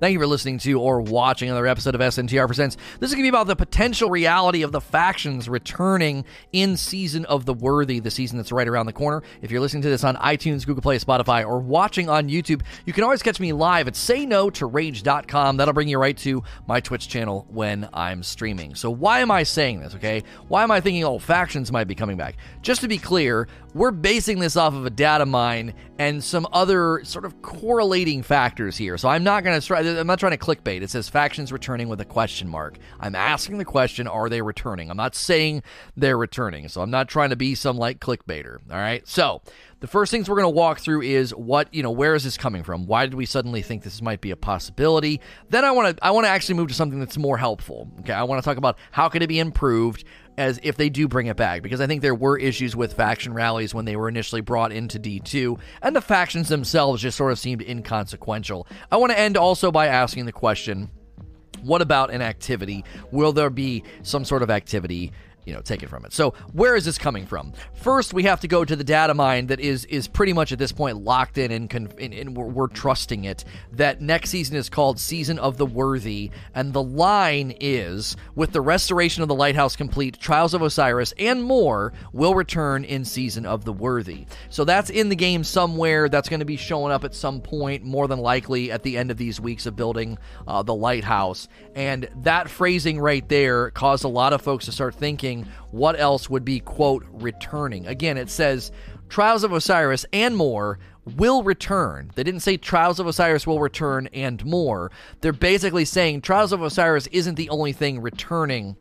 Thank you for listening to or watching another episode of SNTR Presents. This is going to be about the potential reality of the factions returning in Season of the Worthy, the season that's right around the corner. If you're listening to this on iTunes, Google Play, Spotify, or watching on YouTube, you can always catch me live at sayno2rage.com. That'll bring you right to my Twitch channel when I'm streaming. So, why am I saying this, okay? Why am I thinking, oh, factions might be coming back? Just to be clear, we're basing this off of a data mine and some other sort of correlating factors here. So I'm not going to try. I'm not trying to clickbait. It says factions returning with a question mark. I'm asking the question: Are they returning? I'm not saying they're returning. So I'm not trying to be some like clickbaiter. All right. So the first things we're going to walk through is what you know. Where is this coming from? Why did we suddenly think this might be a possibility? Then I want to. I want to actually move to something that's more helpful. Okay. I want to talk about how can it be improved as if they do bring it back because I think there were issues with faction rallies when they were initially brought into D2 and the factions themselves just sort of seemed inconsequential. I want to end also by asking the question what about an activity? Will there be some sort of activity you know take it from it. So where is this coming from? First, we have to go to the data mine that is is pretty much at this point locked in and, and, and we're, we're, trusting it. That next season is called Season of the Worthy, and the line is with the restoration of the lighthouse complete, Trials of Osiris and more will return in Season of the Worthy. So that's in the game somewhere. That's going to be showing up at some point, more than likely at the end of these weeks of building uh, the lighthouse. And that phrasing right there caused a lot of folks to start thinking what else would be, quote, returning. Again, it says Trials of Osiris and more will return. They didn't say Trials of Osiris will return and more. They're basically saying Trials of Osiris isn't the only thing returning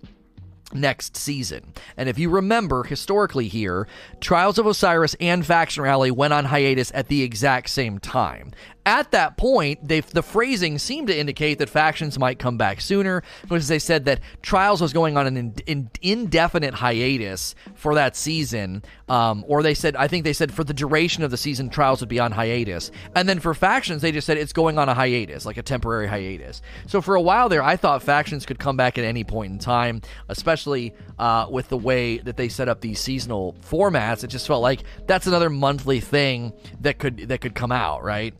next season. And if you remember historically here, Trials of Osiris and Faction Rally went on hiatus at the exact same time at that point, they, the phrasing seemed to indicate that factions might come back sooner, because they said that Trials was going on an in, in, indefinite hiatus for that season, um, or they said, I think they said for the duration of the season, Trials would be on hiatus. And then for factions, they just said it's going on a hiatus, like a temporary hiatus. So for a while there, I thought factions could come back at any point in time, especially uh, with the way that they set up these seasonal formats. It just felt like that's another monthly thing that could that could come out, right?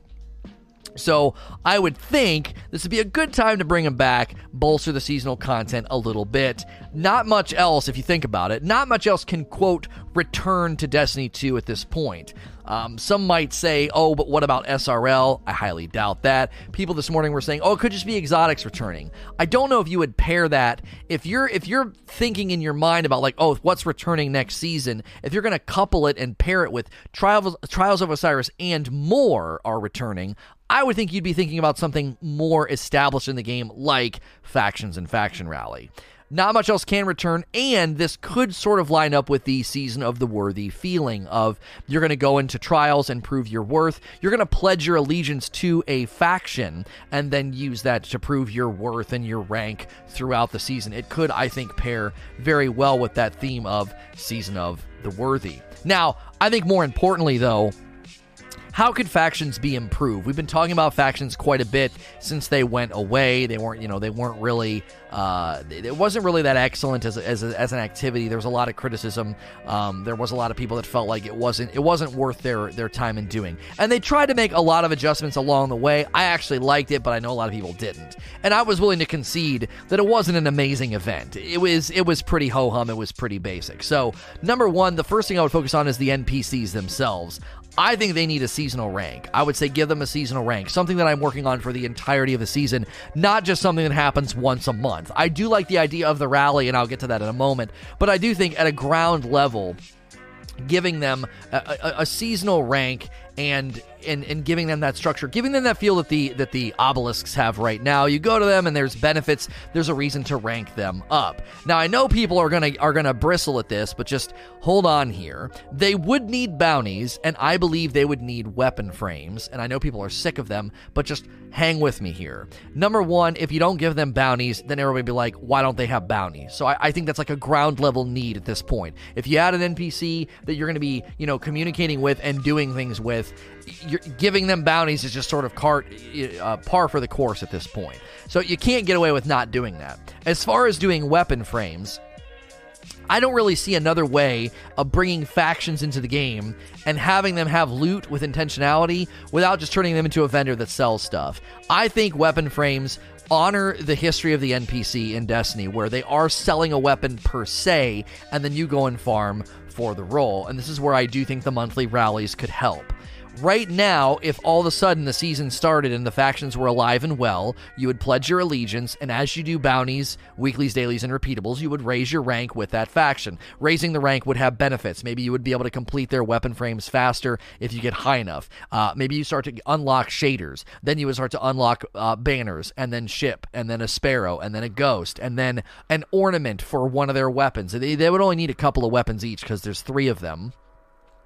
So I would think this would be a good time to bring him back, bolster the seasonal content a little bit. Not much else, if you think about it, not much else can, quote, return to Destiny 2 at this point. Um, some might say, oh, but what about SRL? I highly doubt that. People this morning were saying, oh, it could just be exotics returning. I don't know if you would pair that if you're if you're thinking in your mind about like, oh, what's returning next season. If you're going to couple it and pair it with Trials Trials of Osiris and more are returning, I would think you'd be thinking about something more established in the game, like factions and faction rally. Not much else can return, and this could sort of line up with the season of the worthy feeling of you're going to go into trials and prove your worth. You're going to pledge your allegiance to a faction and then use that to prove your worth and your rank throughout the season. It could, I think, pair very well with that theme of season of the worthy. Now, I think more importantly, though, how could factions be improved? We've been talking about factions quite a bit since they went away. They weren't, you know, they weren't really, uh, it wasn't really that excellent as, as, as an activity. There was a lot of criticism. Um, there was a lot of people that felt like it wasn't it wasn't worth their their time in doing. And they tried to make a lot of adjustments along the way. I actually liked it, but I know a lot of people didn't. And I was willing to concede that it wasn't an amazing event. It was it was pretty ho hum. It was pretty basic. So number one, the first thing I would focus on is the NPCs themselves. I think they need a seasonal rank. I would say give them a seasonal rank, something that I'm working on for the entirety of the season, not just something that happens once a month. I do like the idea of the rally, and I'll get to that in a moment, but I do think at a ground level, giving them a, a, a seasonal rank and and, and giving them that structure, giving them that feel that the that the obelisks have right now. You go to them and there's benefits. There's a reason to rank them up. Now I know people are gonna are gonna bristle at this, but just hold on here. They would need bounties, and I believe they would need weapon frames. And I know people are sick of them, but just hang with me here. Number one, if you don't give them bounties, then everybody be like, why don't they have bounties? So I, I think that's like a ground level need at this point. If you add an NPC that you're gonna be, you know, communicating with and doing things with you're giving them bounties is just sort of cart, uh, par for the course at this point. So you can't get away with not doing that. As far as doing weapon frames, I don't really see another way of bringing factions into the game and having them have loot with intentionality without just turning them into a vendor that sells stuff. I think weapon frames honor the history of the NPC in Destiny, where they are selling a weapon per se, and then you go and farm for the role. And this is where I do think the monthly rallies could help. Right now, if all of a sudden the season started and the factions were alive and well, you would pledge your allegiance, and as you do bounties, weeklies, dailies, and repeatables, you would raise your rank with that faction. Raising the rank would have benefits. Maybe you would be able to complete their weapon frames faster if you get high enough. Uh, maybe you start to unlock shaders. Then you would start to unlock uh, banners, and then ship, and then a sparrow, and then a ghost, and then an ornament for one of their weapons. They, they would only need a couple of weapons each because there's three of them.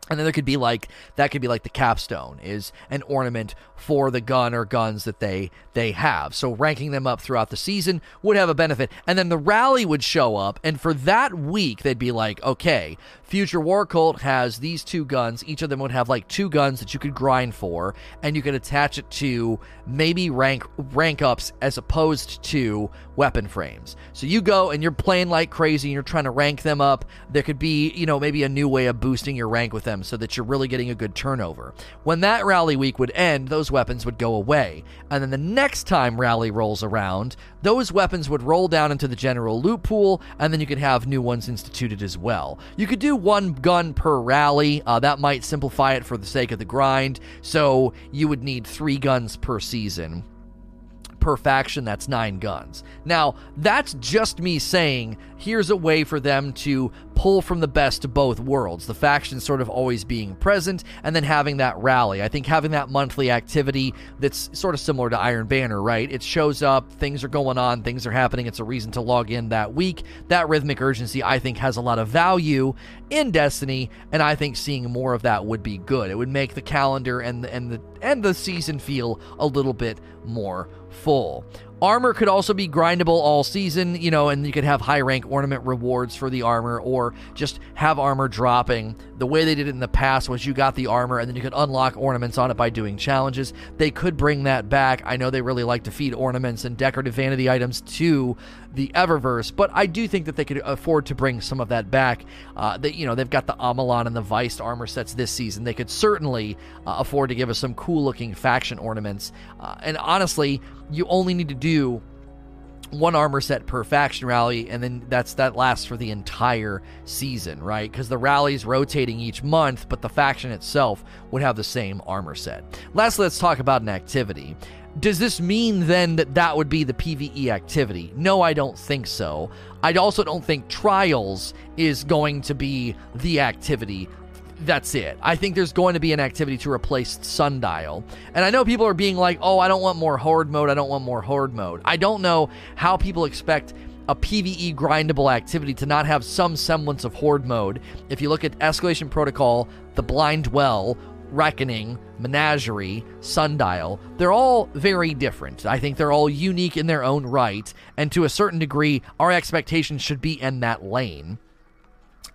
And then there could be like that could be like the capstone is an ornament for the gun or guns that they they have. So ranking them up throughout the season would have a benefit. And then the rally would show up and for that week they'd be like, "Okay, Future War Cult has these two guns. Each of them would have like two guns that you could grind for and you could attach it to maybe rank rank ups as opposed to weapon frames. So you go and you're playing like crazy and you're trying to rank them up. There could be, you know, maybe a new way of boosting your rank with them them so that you're really getting a good turnover. When that rally week would end, those weapons would go away. And then the next time rally rolls around, those weapons would roll down into the general loot pool, and then you could have new ones instituted as well. You could do one gun per rally. Uh, that might simplify it for the sake of the grind. So you would need three guns per season per faction, that's nine guns. Now, that's just me saying here's a way for them to pull from the best of both worlds. The factions sort of always being present and then having that rally. I think having that monthly activity that's sort of similar to Iron Banner, right? It shows up, things are going on, things are happening. It's a reason to log in that week. That rhythmic urgency, I think, has a lot of value in Destiny, and I think seeing more of that would be good. It would make the calendar and the, and the and the season feel a little bit more full. Armor could also be grindable all season, you know, and you could have high rank ornament rewards for the armor or just have armor dropping. The way they did it in the past was you got the armor and then you could unlock ornaments on it by doing challenges. They could bring that back. I know they really like to feed ornaments and decorative vanity items to the Eververse, but I do think that they could afford to bring some of that back. Uh, they, you know, they've got the Amalon and the Vyst armor sets this season. They could certainly uh, afford to give us some cool looking faction ornaments. Uh, and honestly, you only need to do one armor set per faction rally and then that's that lasts for the entire season right because the rally's rotating each month but the faction itself would have the same armor set lastly let's talk about an activity does this mean then that that would be the PvE activity? No, I don't think so. I also don't think Trials is going to be the activity. That's it. I think there's going to be an activity to replace Sundial. And I know people are being like, oh, I don't want more Horde mode. I don't want more Horde mode. I don't know how people expect a PvE grindable activity to not have some semblance of Horde mode. If you look at Escalation Protocol, The Blind Well, Reckoning, Menagerie, Sundial, they're all very different. I think they're all unique in their own right, and to a certain degree, our expectations should be in that lane.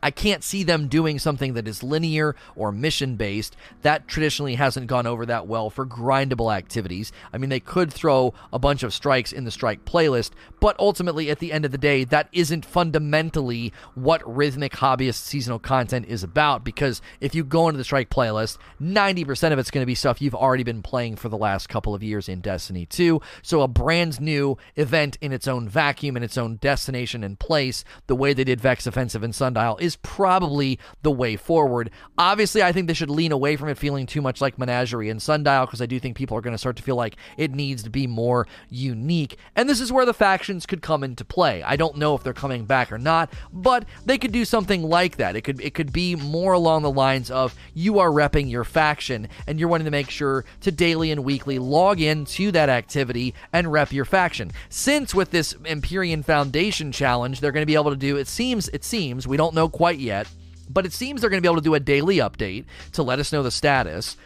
I can't see them doing something that is linear or mission based. That traditionally hasn't gone over that well for grindable activities. I mean, they could throw a bunch of strikes in the strike playlist, but ultimately, at the end of the day, that isn't fundamentally what rhythmic hobbyist seasonal content is about. Because if you go into the strike playlist, 90% of it's going to be stuff you've already been playing for the last couple of years in Destiny 2. So, a brand new event in its own vacuum, in its own destination and place, the way they did Vex Offensive and Sundial is probably the way forward. Obviously, I think they should lean away from it feeling too much like Menagerie and Sundial because I do think people are going to start to feel like it needs to be more unique. And this is where the factions could come into play. I don't know if they're coming back or not, but they could do something like that. It could it could be more along the lines of you are repping your faction and you're wanting to make sure to daily and weekly log in to that activity and rep your faction. Since with this Empyrean Foundation challenge, they're going to be able to do it seems it seems we don't know quite yet, but it seems they're going to be able to do a daily update to let us know the status.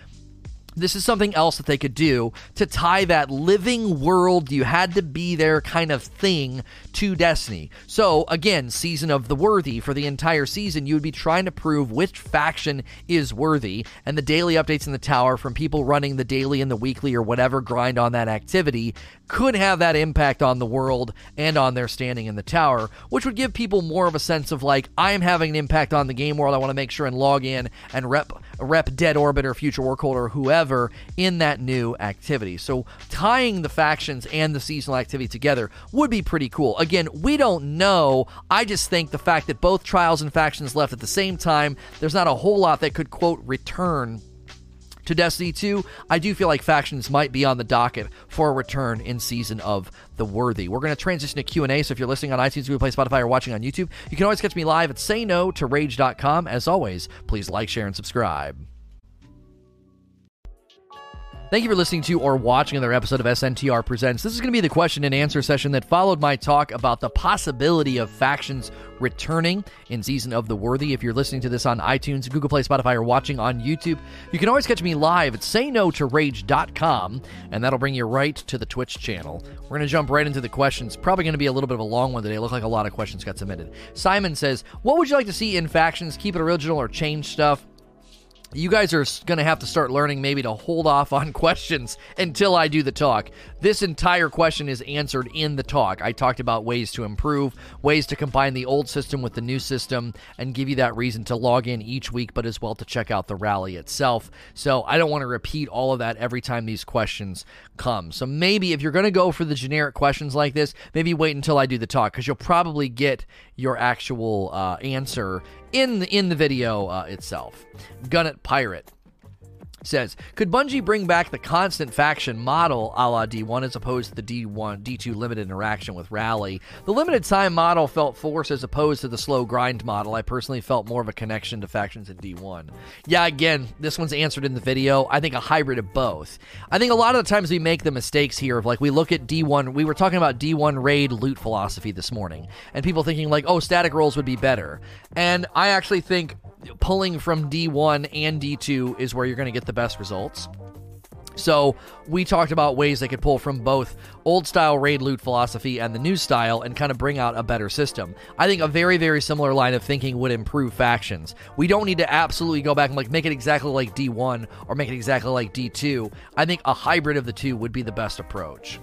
This is something else that they could do to tie that living world you had to be there kind of thing to Destiny. So, again, Season of the Worthy for the entire season, you would be trying to prove which faction is worthy, and the daily updates in the tower from people running the daily and the weekly or whatever grind on that activity could have that impact on the world and on their standing in the tower, which would give people more of a sense of like, I'm having an impact on the game world. I want to make sure and log in and rep rep Dead Orbit or Future War Cult or whoever in that new activity. So tying the factions and the seasonal activity together would be pretty cool. Again, we don't know. I just think the fact that both trials and factions left at the same time, there's not a whole lot that could quote return to Destiny 2, I do feel like factions might be on the docket for a return in Season of the Worthy. We're going to transition to Q&A, so if you're listening on iTunes, Google Play, Spotify, or watching on YouTube, you can always catch me live at sayno2rage.com. As always, please like, share, and subscribe. Thank you for listening to or watching another episode of SNTR Presents. This is going to be the question and answer session that followed my talk about the possibility of factions returning in Season of the Worthy. If you're listening to this on iTunes, Google Play, Spotify, or watching on YouTube, you can always catch me live at sayno2rage.com, and that'll bring you right to the Twitch channel. We're going to jump right into the questions. Probably going to be a little bit of a long one today. Look like a lot of questions got submitted. Simon says, What would you like to see in factions? Keep it original or change stuff? You guys are going to have to start learning maybe to hold off on questions until I do the talk. This entire question is answered in the talk. I talked about ways to improve, ways to combine the old system with the new system, and give you that reason to log in each week, but as well to check out the rally itself. So I don't want to repeat all of that every time these questions come. So maybe if you're going to go for the generic questions like this, maybe wait until I do the talk because you'll probably get your actual uh, answer in the, in the video uh, itself. Gunnet Pirate says, could Bungie bring back the constant faction model a la D1 as opposed to the D1 D2 limited interaction with Rally? The limited time model felt forced as opposed to the slow grind model. I personally felt more of a connection to factions in D1. Yeah, again, this one's answered in the video. I think a hybrid of both. I think a lot of the times we make the mistakes here of like we look at D1, we were talking about D1 raid loot philosophy this morning, and people thinking like, oh, static rolls would be better. And I actually think pulling from D1 and D2 is where you're going to get the best results. So, we talked about ways they could pull from both old style raid loot philosophy and the new style and kind of bring out a better system. I think a very, very similar line of thinking would improve factions. We don't need to absolutely go back and like make it exactly like D1 or make it exactly like D2. I think a hybrid of the two would be the best approach.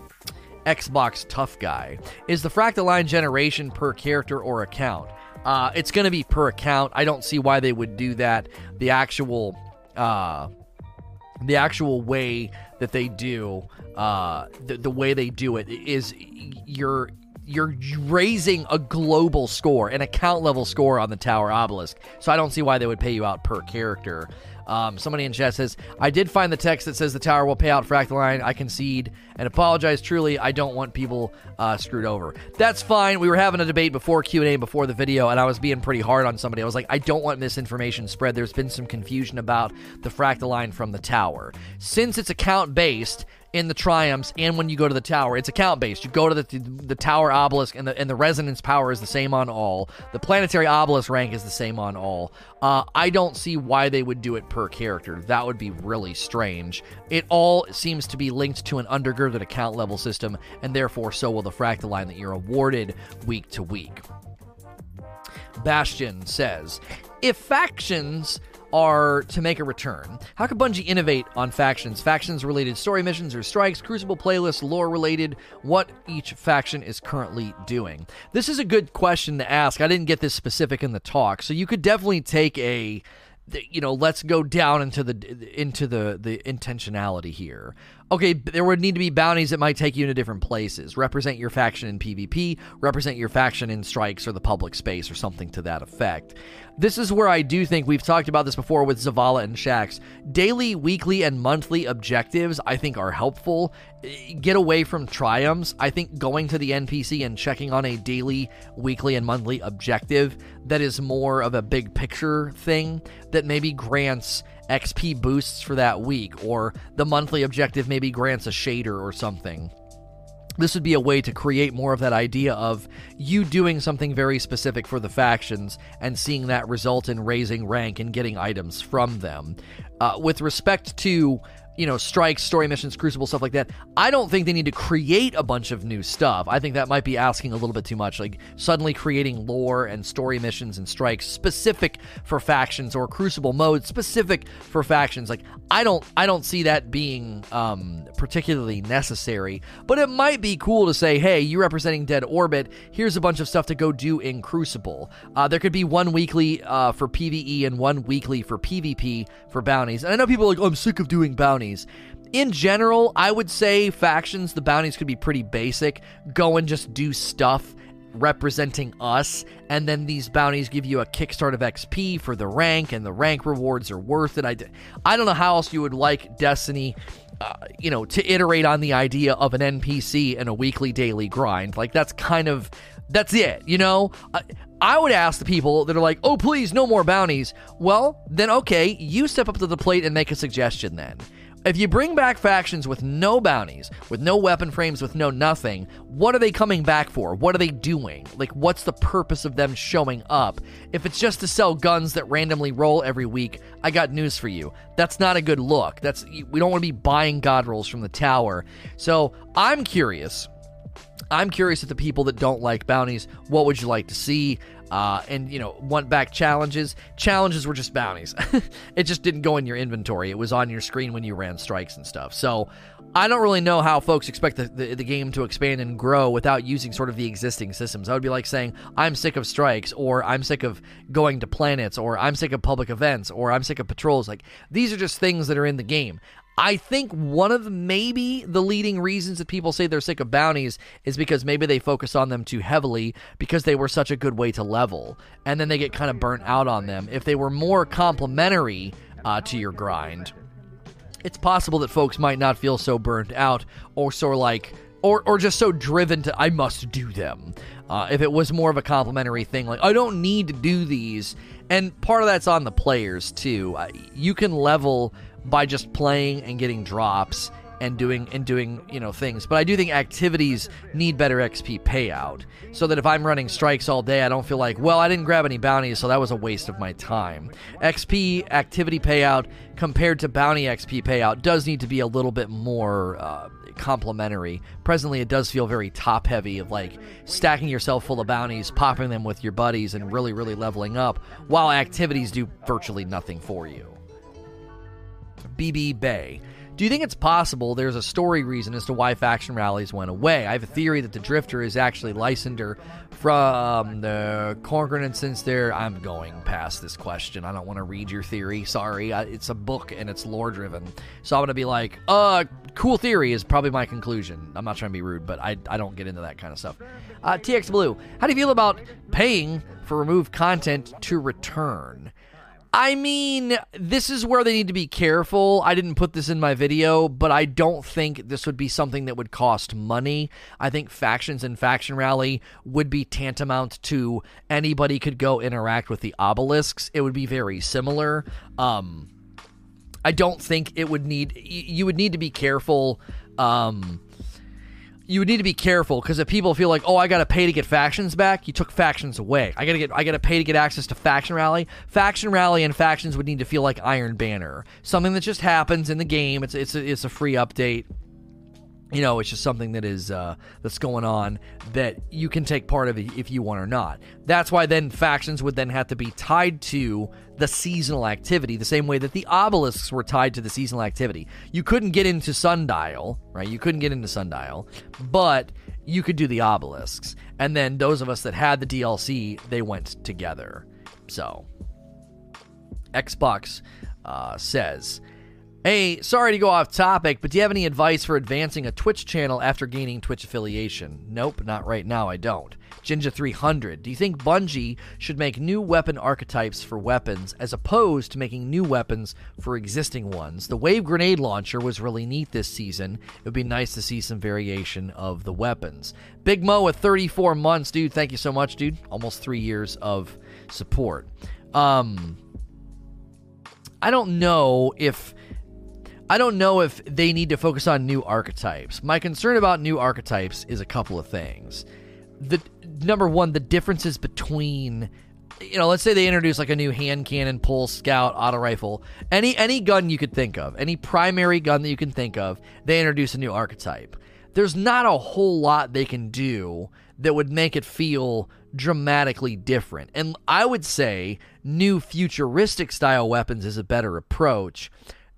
Xbox Tough Guy. Is the fractaline generation per character or account? Uh, it's going to be per account. I don't see why they would do that. The actual, uh, the actual way that they do, uh, the, the way they do it is you're you're raising a global score, an account level score on the Tower Obelisk. So I don't see why they would pay you out per character. Um, somebody in chat says, I did find the text that says the tower will pay out Fractaline. I concede and apologize. Truly, I don't want people uh, screwed over. That's fine. We were having a debate before Q&A, before the video, and I was being pretty hard on somebody. I was like, I don't want misinformation spread. There's been some confusion about the Fractaline from the tower. Since it's account-based, in the triumphs and when you go to the tower. It's account based. You go to the the tower obelisk and the and the resonance power is the same on all. The planetary obelisk rank is the same on all. Uh, I don't see why they would do it per character. That would be really strange. It all seems to be linked to an undergirded account level system, and therefore so will the fractaline that you're awarded week to week. Bastion says, if factions are to make a return. How could Bungie innovate on factions? Factions related story missions or strikes, Crucible playlists, lore related, what each faction is currently doing. This is a good question to ask. I didn't get this specific in the talk, so you could definitely take a you know let's go down into the into the the intentionality here okay, there would need to be bounties that might take you into different places. Represent your faction in PvP, represent your faction in strikes or the public space or something to that effect. This is where I do think we've talked about this before with Zavala and Shax. Daily, weekly, and monthly objectives I think are helpful. Eh, get away from triumphs. I think going to the NPC and checking on a daily, weekly, and monthly objective that is more of a big picture thing that maybe grants XP boosts for that week, or the monthly objective maybe grants a shader or something. This would be a way to create more of that idea of you doing something very specific for the factions and seeing that result in raising rank and getting items from them. Uh, with respect to you know, strikes, story missions, crucible, stuff like that. I don't think they need to create a bunch of new stuff. I think that might be asking a little bit too much. Like suddenly creating lore and story missions and strikes specific for factions or crucible mode specific for factions. Like I don't I don't see that being um, particularly necessary. But it might be cool to say, hey, you're representing Dead Orbit. Here's a bunch of stuff to go do in Crucible. Uh, there could be one weekly uh, for PVE and one weekly for PvP for bounties. And I know people are like, oh, I'm sick of doing bounties. In general, I would say factions, the bounties could be pretty basic. Go and just do stuff representing us, and then these bounties give you a kickstart of XP for the rank, and the rank rewards are worth it. I, I don't know how else you would like Destiny, uh, you know, to iterate on the idea of an NPC and a weekly daily grind. Like, that's kind of. That's it, you know? I, I would ask the people that are like, oh, please, no more bounties. Well, then okay, you step up to the plate and make a suggestion then. If you bring back factions with no bounties, with no weapon frames, with no nothing, what are they coming back for? What are they doing? Like, what's the purpose of them showing up? If it's just to sell guns that randomly roll every week, I got news for you. That's not a good look. That's we don't want to be buying god rolls from the tower. So I'm curious. I'm curious if the people that don't like bounties, what would you like to see? Uh, and you know, want back challenges. Challenges were just bounties. it just didn't go in your inventory. It was on your screen when you ran strikes and stuff. So I don't really know how folks expect the, the, the, game to expand and grow without using sort of the existing systems. I would be like saying, I'm sick of strikes, or I'm sick of going to planets, or I'm sick of public events, or I'm sick of patrols. Like, these are just things that are in the game. I think one of maybe the leading reasons that people say they're sick of bounties is because maybe they focus on them too heavily because they were such a good way to level, and then they get kind of burnt out on them. If they were more complementary uh, to your grind, it's possible that folks might not feel so burnt out or so like or or just so driven to I must do them. Uh, if it was more of a complimentary thing, like I don't need to do these, and part of that's on the players too. Uh, you can level by just playing and getting drops and doing and doing you know things. But i do think activities need better xp payout so that if i'm running strikes all day i don't feel like well i didn't grab any bounties so that was a waste of my time. Xp activity payout compared to bounty xp payout does need to be a little bit more uh, complementary presently it does feel very top heavy of like stacking yourself full of bounties popping them with your buddies and really really leveling up while activities do virtually nothing for you BB Bay. Do you think it's possible there's a story reason as to why faction rallies went away? I have a theory that the Drifter is actually Lysander from the Concordat, and since there, I'm going past this question. I don't want to read your theory. Sorry, it's a book and it's lore driven, so I'm gonna be like, uh, cool theory is probably my conclusion. I'm not trying to be rude, but I I don't get into that kind of stuff. Uh, TX Blue, how do you feel about paying for removed content to return? I mean, this is where they need to be careful. I didn't put this in my video, but I don't think this would be something that would cost money. I think factions and faction rally would be tantamount to anybody could go interact with the obelisks. It would be very similar. Um, I don't think it would need. You would need to be careful. Um, you would need to be careful because if people feel like, oh, I got to pay to get factions back, you took factions away. I gotta get, I gotta pay to get access to faction rally. Faction rally and factions would need to feel like Iron Banner, something that just happens in the game. It's it's a, it's a free update you know it's just something that is uh, that's going on that you can take part of if you want or not that's why then factions would then have to be tied to the seasonal activity the same way that the obelisks were tied to the seasonal activity you couldn't get into sundial right you couldn't get into sundial but you could do the obelisks and then those of us that had the dlc they went together so xbox uh, says Hey, sorry to go off topic, but do you have any advice for advancing a Twitch channel after gaining Twitch affiliation? Nope, not right now, I don't. Jinja300, do you think Bungie should make new weapon archetypes for weapons as opposed to making new weapons for existing ones? The wave grenade launcher was really neat this season. It would be nice to see some variation of the weapons. Big Mo with 34 months, dude. Thank you so much, dude. Almost three years of support. Um, I don't know if I don't know if they need to focus on new archetypes. My concern about new archetypes is a couple of things. The number one, the differences between you know, let's say they introduce like a new hand cannon, pulse, scout, auto rifle, any any gun you could think of, any primary gun that you can think of, they introduce a new archetype. There's not a whole lot they can do that would make it feel dramatically different. And I would say new futuristic style weapons is a better approach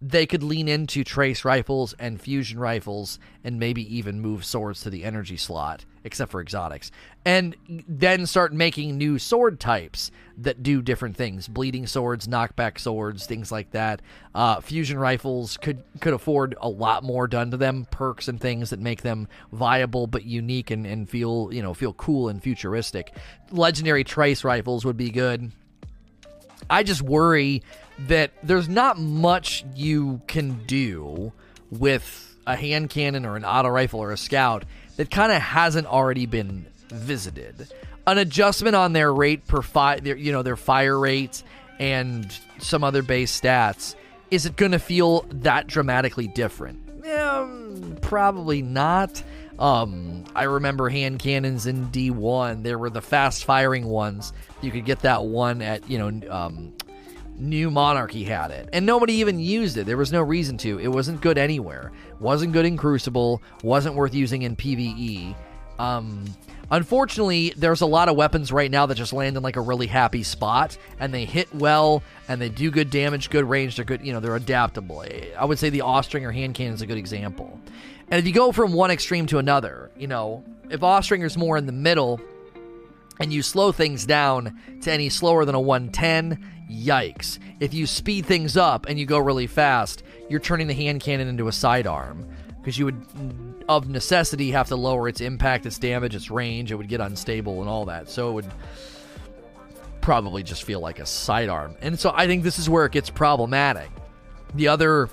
they could lean into trace rifles and fusion rifles and maybe even move swords to the energy slot, except for exotics, and then start making new sword types that do different things: bleeding swords, knockback swords, things like that. Uh, fusion rifles could could afford a lot more done to them, perks and things that make them viable but unique and, and feel you know feel cool and futuristic. Legendary trace rifles would be good. I just worry that there's not much you can do with a hand cannon or an auto rifle or a scout that kind of hasn't already been visited. An adjustment on their rate per fire, you know, their fire rate and some other base stats, is it going to feel that dramatically different? Um, probably not. Um, I remember hand cannons in D1. There were the fast firing ones. You could get that one at, you know, um, New Monarchy had it, and nobody even used it. There was no reason to. It wasn't good anywhere. Wasn't good in Crucible. Wasn't worth using in PVE. Um, unfortunately, there's a lot of weapons right now that just land in like a really happy spot, and they hit well, and they do good damage, good range. They're good. You know, they're adaptable. I would say the Austringer hand cannon is a good example. And if you go from one extreme to another, you know, if Austringer's more in the middle, and you slow things down to any slower than a 110, yikes. If you speed things up and you go really fast, you're turning the hand cannon into a sidearm because you would, mm, of necessity, have to lower its impact, its damage, its range. It would get unstable and all that. So it would probably just feel like a sidearm. And so I think this is where it gets problematic. The other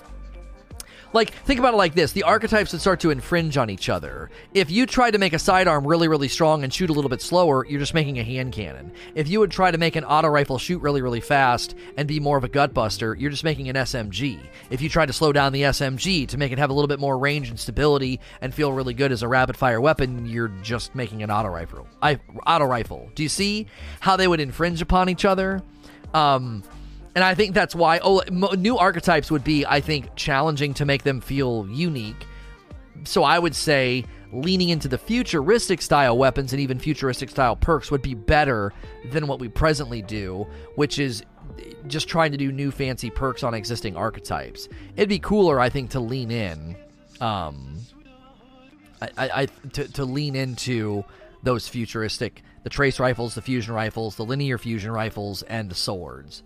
like, think about it like this the archetypes would start to infringe on each other. If you try to make a sidearm really, really strong and shoot a little bit slower, you're just making a hand cannon. If you would try to make an auto rifle shoot really, really fast and be more of a gutbuster, you're just making an SMG. If you try to slow down the SMG to make it have a little bit more range and stability and feel really good as a rapid fire weapon, you're just making an auto rifle. I, auto rifle. Do you see how they would infringe upon each other? Um, and I think that's why oh, new archetypes would be, I think, challenging to make them feel unique. So I would say leaning into the futuristic style weapons and even futuristic style perks would be better than what we presently do, which is just trying to do new fancy perks on existing archetypes. It'd be cooler, I think, to lean in. Um, I, I, to, to lean into those futuristic, the trace rifles, the fusion rifles, the linear fusion rifles, and the swords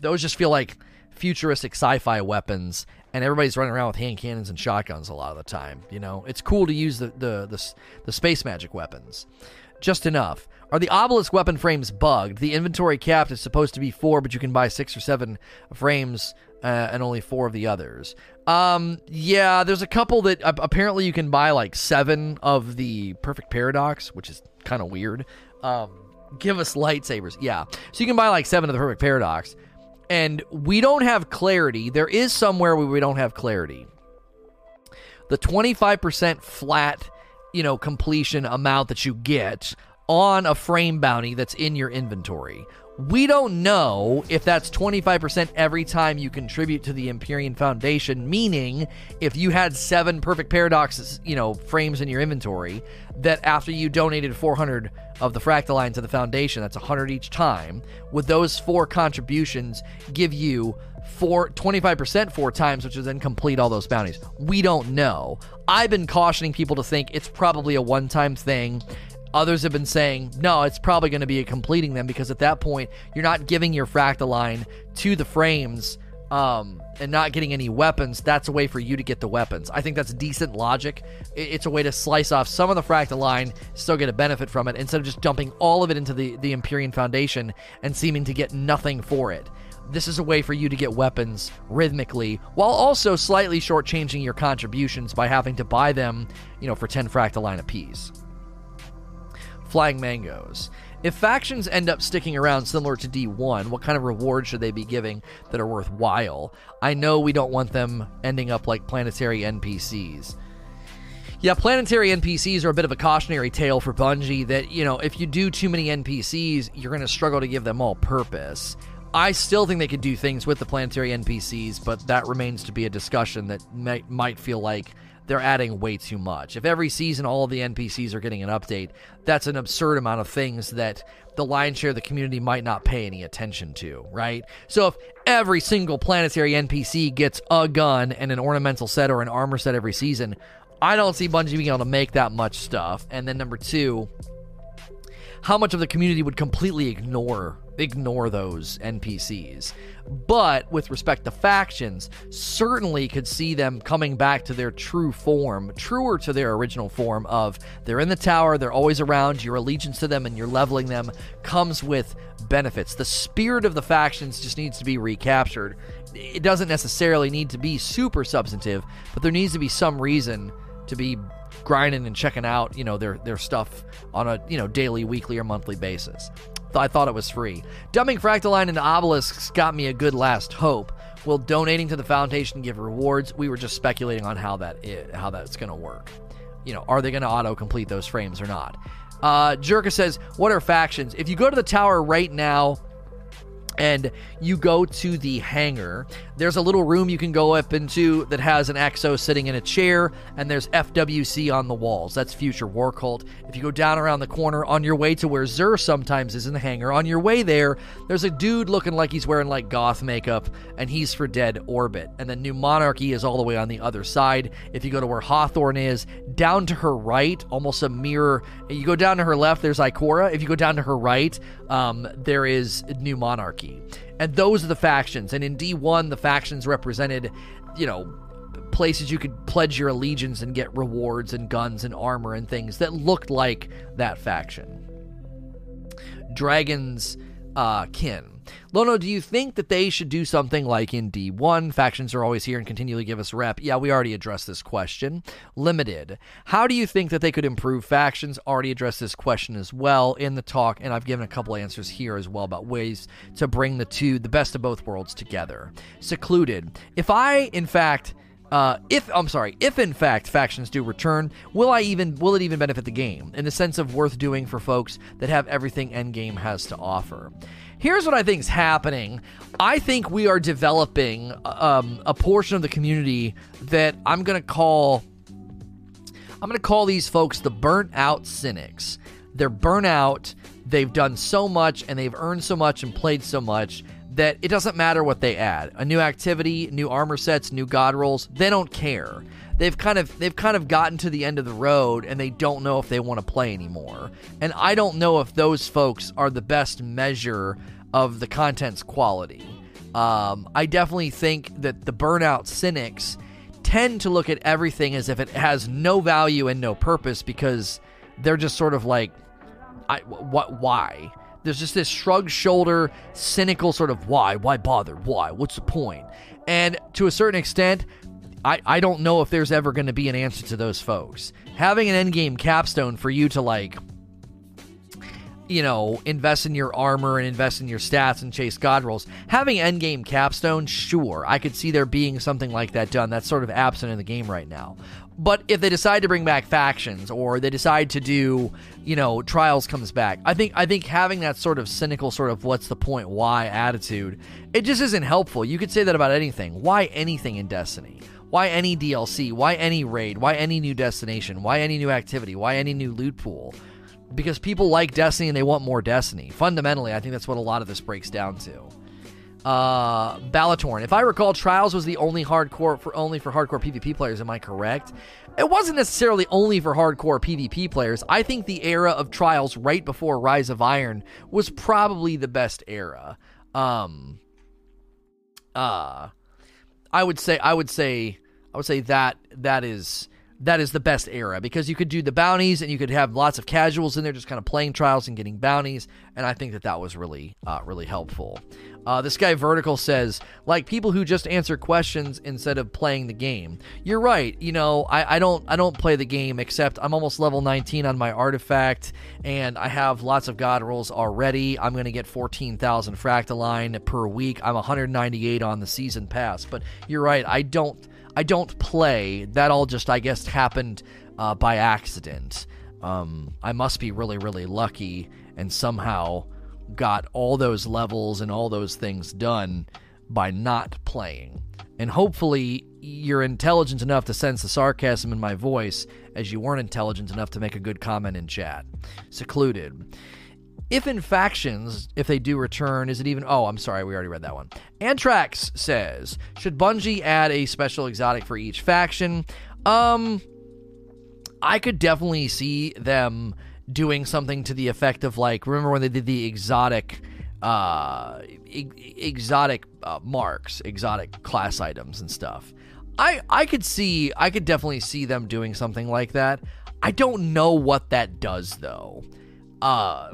those just feel like futuristic sci-fi weapons and everybody's running around with hand cannons and shotguns a lot of the time you know? It's cool to use the the the, the space magic weapons. Just enough. Are the obelisk weapon frames bugged? The inventory cap is supposed to be four but you can buy six or seven frames uh, and only four of the others. Um yeah there's a couple that uh, apparently you can buy like seven of the perfect paradox which is kind of weird. Um give us lightsabers yeah. So you can buy like seven of the perfect paradox and we don't have clarity. There is somewhere where we don't have clarity. The 25% flat, you know, completion amount that you get on a frame bounty that's in your inventory. We don't know if that's 25% every time you contribute to the Empyrean Foundation, meaning if you had seven perfect paradoxes, you know, frames in your inventory, that after you donated 400 of the fractaline to the Foundation, that's 100 each time, would those four contributions give you four 25% four times, which would then complete all those bounties? We don't know. I've been cautioning people to think it's probably a one time thing Others have been saying, no, it's probably going to be completing them because at that point, you're not giving your fractaline to the frames um, and not getting any weapons. That's a way for you to get the weapons. I think that's decent logic. It's a way to slice off some of the fractaline, still get a benefit from it, instead of just dumping all of it into the, the Empyrean Foundation and seeming to get nothing for it. This is a way for you to get weapons rhythmically while also slightly shortchanging your contributions by having to buy them, you know, for 10 fractaline apiece flying mangoes. If factions end up sticking around similar to D1, what kind of rewards should they be giving that are worthwhile? I know we don't want them ending up like planetary NPCs. Yeah, planetary NPCs are a bit of a cautionary tale for Bungie that, you know, if you do too many NPCs, you're going to struggle to give them all purpose. I still think they could do things with the planetary NPCs, but that remains to be a discussion that may, might feel like they're adding way too much. If every season all the NPCs are getting an update, that's an absurd amount of things that the lion's share of the community might not pay any attention to, right? So if every single planetary NPC gets a gun and an ornamental set or an armor set every season, I don't see Bungie being able to make that much stuff. And then number two, how much of the community would completely ignore ignore those NPCs. But with respect to factions, certainly could see them coming back to their true form, truer to their original form of they're in the tower, they're always around, your allegiance to them and you're leveling them comes with benefits. The spirit of the factions just needs to be recaptured. It doesn't necessarily need to be super substantive, but there needs to be some reason to be grinding and checking out, you know, their their stuff on a you know daily, weekly, or monthly basis. I thought it was free. Dumping Fractaline into obelisks got me a good last hope. Will donating to the foundation give rewards? We were just speculating on how that is, how that's going to work. You know, are they going to auto complete those frames or not? Uh, Jerka says, "What are factions? If you go to the tower right now." And you go to the hangar. There's a little room you can go up into that has an Exo sitting in a chair, and there's FWC on the walls. That's Future War Cult. If you go down around the corner on your way to where Xur sometimes is in the hangar, on your way there, there's a dude looking like he's wearing like goth makeup, and he's for Dead Orbit. And then New Monarchy is all the way on the other side. If you go to where Hawthorne is, down to her right, almost a mirror. You go down to her left, there's Ikora. If you go down to her right, um, there is New Monarchy. And those are the factions. And in D1, the factions represented, you know, places you could pledge your allegiance and get rewards and guns and armor and things that looked like that faction. Dragons uh, kin. Lono, do you think that they should do something like in D1? Factions are always here and continually give us rep. Yeah, we already addressed this question. Limited. How do you think that they could improve factions? Already addressed this question as well in the talk, and I've given a couple answers here as well about ways to bring the two, the best of both worlds together. Secluded. If I, in fact, uh, if I'm sorry, if in fact factions do return, will I even will it even benefit the game in the sense of worth doing for folks that have everything Endgame has to offer? Here's what I think is happening. I think we are developing um, a portion of the community that I'm to call. I'm to call these folks the burnt out cynics. They're burnt out. They've done so much and they've earned so much and played so much that it doesn't matter what they add. A new activity, new armor sets, new god rolls, they don't care they've kind of they've kind of gotten to the end of the road and they don't know if they want to play anymore. And I don't know if those folks are the best measure of the content's quality. Um, I definitely think that the burnout cynics tend to look at everything as if it has no value and no purpose because they're just sort of like, I, what, why? There's just this shrug shoulder, cynical sort of why? Why bother? Why? What's the point? And to a certain extent, I, I don't know if there's ever going to be an answer to those folks. Having an endgame capstone for you to like, you know, invest in your armor and invest in your stats and chase god rolls. Having endgame capstone, sure, I could see there being something like that done. That's sort of absent in the game right now. But if they decide to bring back factions or they decide to do, you know, trials comes back, I think I think having that sort of cynical sort of what's the point, why attitude, it just isn't helpful. You could say that about anything. Why anything in Destiny? Why any DLC? Why any raid? Why any new destination? Why any new activity? Why any new loot pool? Because people like Destiny and they want more Destiny. Fundamentally, I think that's what a lot of this breaks down to. Uh, Balatorn. If I recall, Trials was the only hardcore for only for hardcore PvP players. Am I correct? It wasn't necessarily only for hardcore PvP players. I think the era of Trials right before Rise of Iron was probably the best era. Um, uh, I would say I would say I would say that that is that is the best era because you could do the bounties and you could have lots of casuals in there just kind of playing trials and getting bounties and i think that that was really uh, really helpful. Uh, this guy vertical says like people who just answer questions instead of playing the game. You're right you know I, I don't i don't play the game except i'm almost level 19 on my artifact and i have lots of god rolls already. I'm going to get 14000 fractaline per week. I'm 198 on the season pass but you're right i don't I don't play. That all just, I guess, happened uh, by accident. Um, I must be really, really lucky and somehow got all those levels and all those things done by not playing. And hopefully, you're intelligent enough to sense the sarcasm in my voice as you weren't intelligent enough to make a good comment in chat. Secluded. If in factions, if they do return, is it even. Oh, I'm sorry, we already read that one. Antrax says Should Bungie add a special exotic for each faction? Um, I could definitely see them doing something to the effect of like, remember when they did the exotic uh, e- exotic uh, marks, exotic class items and stuff. I I could see I could definitely see them doing something like that. I don't know what that does though. Uh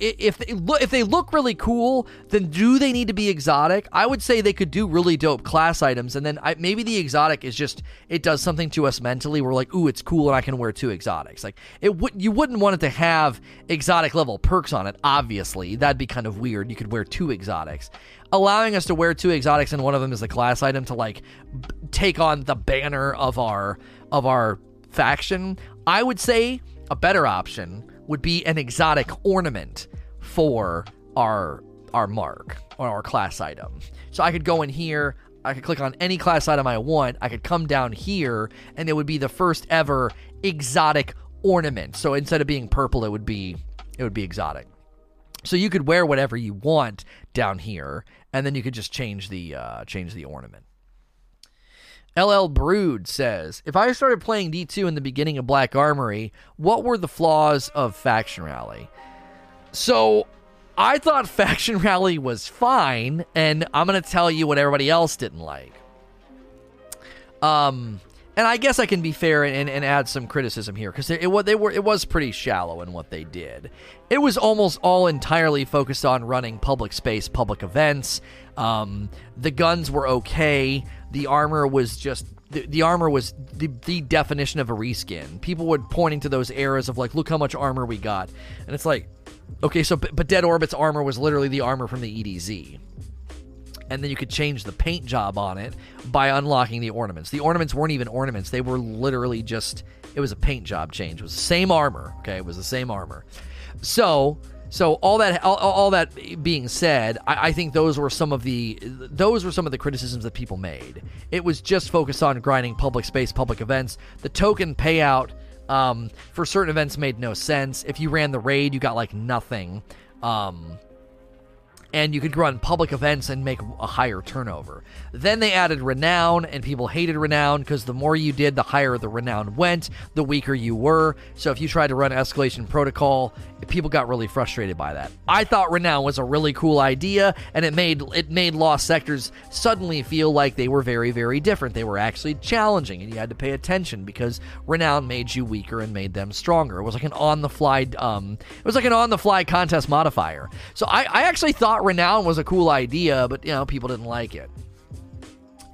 if they look if they look really cool, then do they need to be exotic? I would say they could do really dope class items, and then I, maybe the exotic is just it does something to us mentally. We're like, ooh, it's cool, and I can wear two exotics. Like it would you wouldn't want it to have exotic level perks on it. Obviously, that'd be kind of weird. You could wear two exotics, allowing us to wear two exotics, and one of them is a class item to like b- take on the banner of our of our faction. I would say a better option would be an exotic ornament for our our mark or our class item. So I could go in here, I could click on any class item I want, I could come down here, and it would be the first ever exotic ornament. So instead of being purple, it would be it would be exotic. So you could wear whatever you want down here, and then you could just change the uh, change the ornament. LL Brood says, If I started playing D2 in the beginning of Black Armory, what were the flaws of Faction Rally? So I thought Faction Rally was fine, and I'm going to tell you what everybody else didn't like. Um, and I guess I can be fair and, and add some criticism here because it, it, they were it was pretty shallow in what they did. It was almost all entirely focused on running public space, public events. Um, the guns were okay. The armor was just the, the armor was the, the definition of a reskin. People would pointing to those eras of like, look how much armor we got, and it's like, okay, so but, but Dead Orbit's armor was literally the armor from the EDZ and then you could change the paint job on it by unlocking the ornaments. The ornaments weren't even ornaments; they were literally just it was a paint job change. It was the same armor. Okay, it was the same armor. So. So all that, all, all that being said, I, I, think those were some of the those were some of the criticisms that people made. It was just focused on grinding public space, public events. The token payout um, for certain events made no sense. If you ran the raid, you got like nothing. Um, and you could run public events and make a higher turnover. Then they added renown, and people hated renown because the more you did, the higher the renown went, the weaker you were. So if you tried to run escalation protocol, people got really frustrated by that. I thought renown was a really cool idea, and it made it made lost sectors suddenly feel like they were very very different. They were actually challenging, and you had to pay attention because renown made you weaker and made them stronger. It was like an on the fly um, it was like an on the fly contest modifier. So I, I actually thought renown was a cool idea, but you know people didn't like it.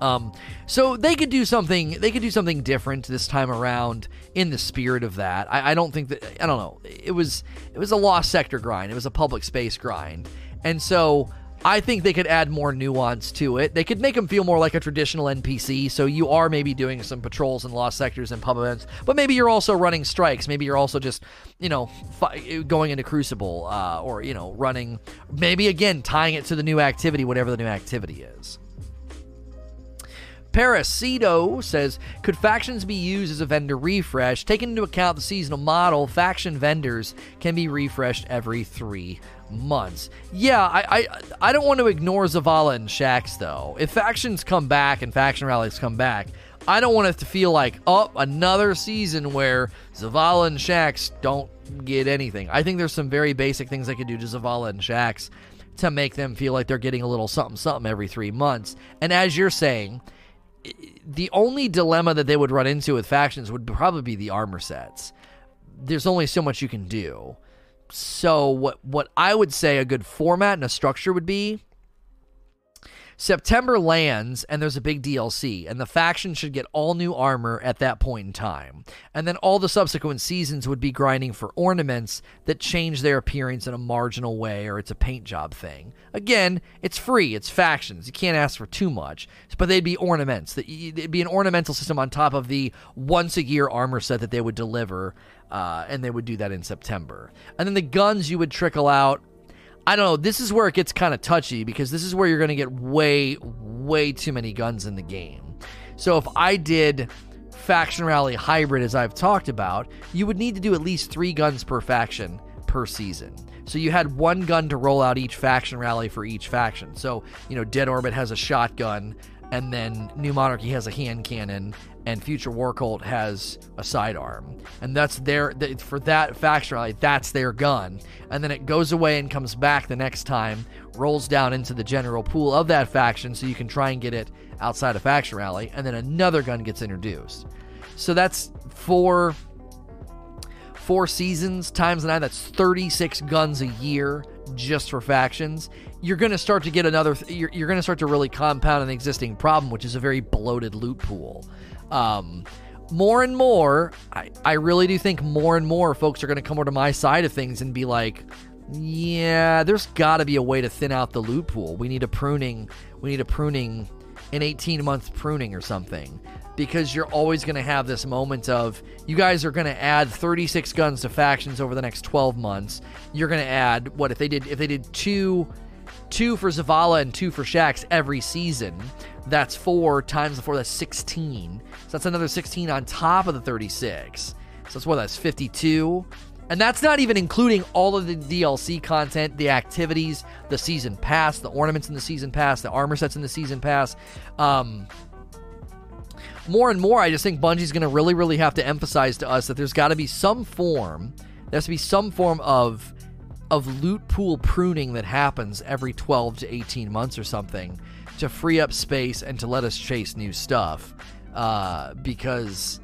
Um, so they could do something. They could do something different this time around in the spirit of that. I, I, don't think that. I don't know. It was it was a lost sector grind. It was a public space grind, and so I think they could add more nuance to it. They could make them feel more like a traditional NPC. So you are maybe doing some patrols in lost sectors and pub events, but maybe you're also running strikes. Maybe you're also just you know fi- going into Crucible uh, or you know running. Maybe again tying it to the new activity, whatever the new activity is. Parasito says, could factions be used as a vendor refresh? Taking into account the seasonal model, faction vendors can be refreshed every three months. Yeah, I, I I don't want to ignore Zavala and Shaxx though. If factions come back and faction rallies come back, I don't want it to feel like oh another season where Zavala and Shaxx don't get anything. I think there's some very basic things I could do to Zavala and Shaxx to make them feel like they're getting a little something something every three months. And as you're saying, the only dilemma that they would run into with factions would probably be the armor sets. There's only so much you can do. So what what I would say a good format and a structure would be September lands and there's a big DLC, and the faction should get all new armor at that point in time. And then all the subsequent seasons would be grinding for ornaments that change their appearance in a marginal way or it's a paint job thing. Again, it's free, it's factions. You can't ask for too much, but they'd be ornaments. It'd be an ornamental system on top of the once a year armor set that they would deliver, uh, and they would do that in September. And then the guns you would trickle out I don't know. This is where it gets kind of touchy because this is where you're going to get way, way too many guns in the game. So if I did faction rally hybrid, as I've talked about, you would need to do at least three guns per faction per season. So you had one gun to roll out each faction rally for each faction. So, you know, Dead Orbit has a shotgun, and then New Monarchy has a hand cannon, and Future War Cult has a sidearm, and that's their for that faction rally. That's their gun, and then it goes away and comes back the next time, rolls down into the general pool of that faction, so you can try and get it outside of faction rally, and then another gun gets introduced. So that's four four seasons times nine. That's thirty six guns a year just for factions. You're going to start to get another. You're, you're going to start to really compound an existing problem, which is a very bloated loot pool. Um, more and more, I, I really do think more and more folks are going to come over to my side of things and be like, yeah, there's got to be a way to thin out the loot pool. We need a pruning. We need a pruning, an 18 month pruning or something. Because you're always going to have this moment of you guys are going to add 36 guns to factions over the next 12 months. You're going to add what if they did if they did two two for Zavala and two for Shaxx every season. That's four times the four. That's 16. So that's another 16 on top of the 36. So that's what that's 52. And that's not even including all of the DLC content, the activities, the season pass, the ornaments in the season pass, the armor sets in the season pass. Um, more and more, I just think Bungie's going to really, really have to emphasize to us that there's got to be some form, there has to be some form of of loot pool pruning that happens every 12 to 18 months or something to free up space and to let us chase new stuff. Uh, because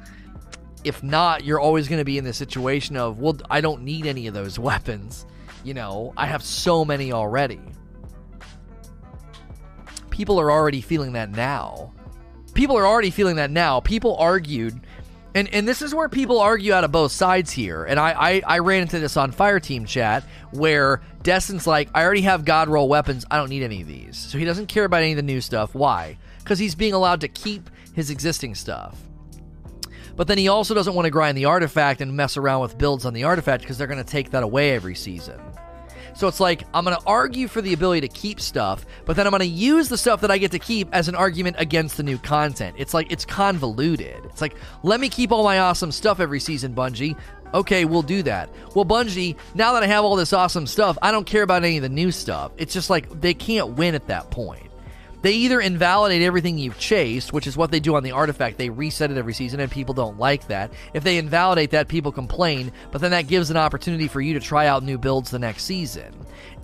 if not, you're always going to be in the situation of, well, I don't need any of those weapons. You know, I have so many already. People are already feeling that now. People are already feeling that now. People argued, and, and this is where people argue out of both sides here. And I, I, I ran into this on Fireteam Chat where Destin's like, I already have God roll weapons. I don't need any of these. So he doesn't care about any of the new stuff. Why? Because he's being allowed to keep his existing stuff. But then he also doesn't want to grind the artifact and mess around with builds on the artifact because they're going to take that away every season. So it's like I'm going to argue for the ability to keep stuff, but then I'm going to use the stuff that I get to keep as an argument against the new content. It's like it's convoluted. It's like let me keep all my awesome stuff every season, Bungie. Okay, we'll do that. Well, Bungie, now that I have all this awesome stuff, I don't care about any of the new stuff. It's just like they can't win at that point. They either invalidate everything you've chased, which is what they do on the artifact. They reset it every season, and people don't like that. If they invalidate that, people complain, but then that gives an opportunity for you to try out new builds the next season.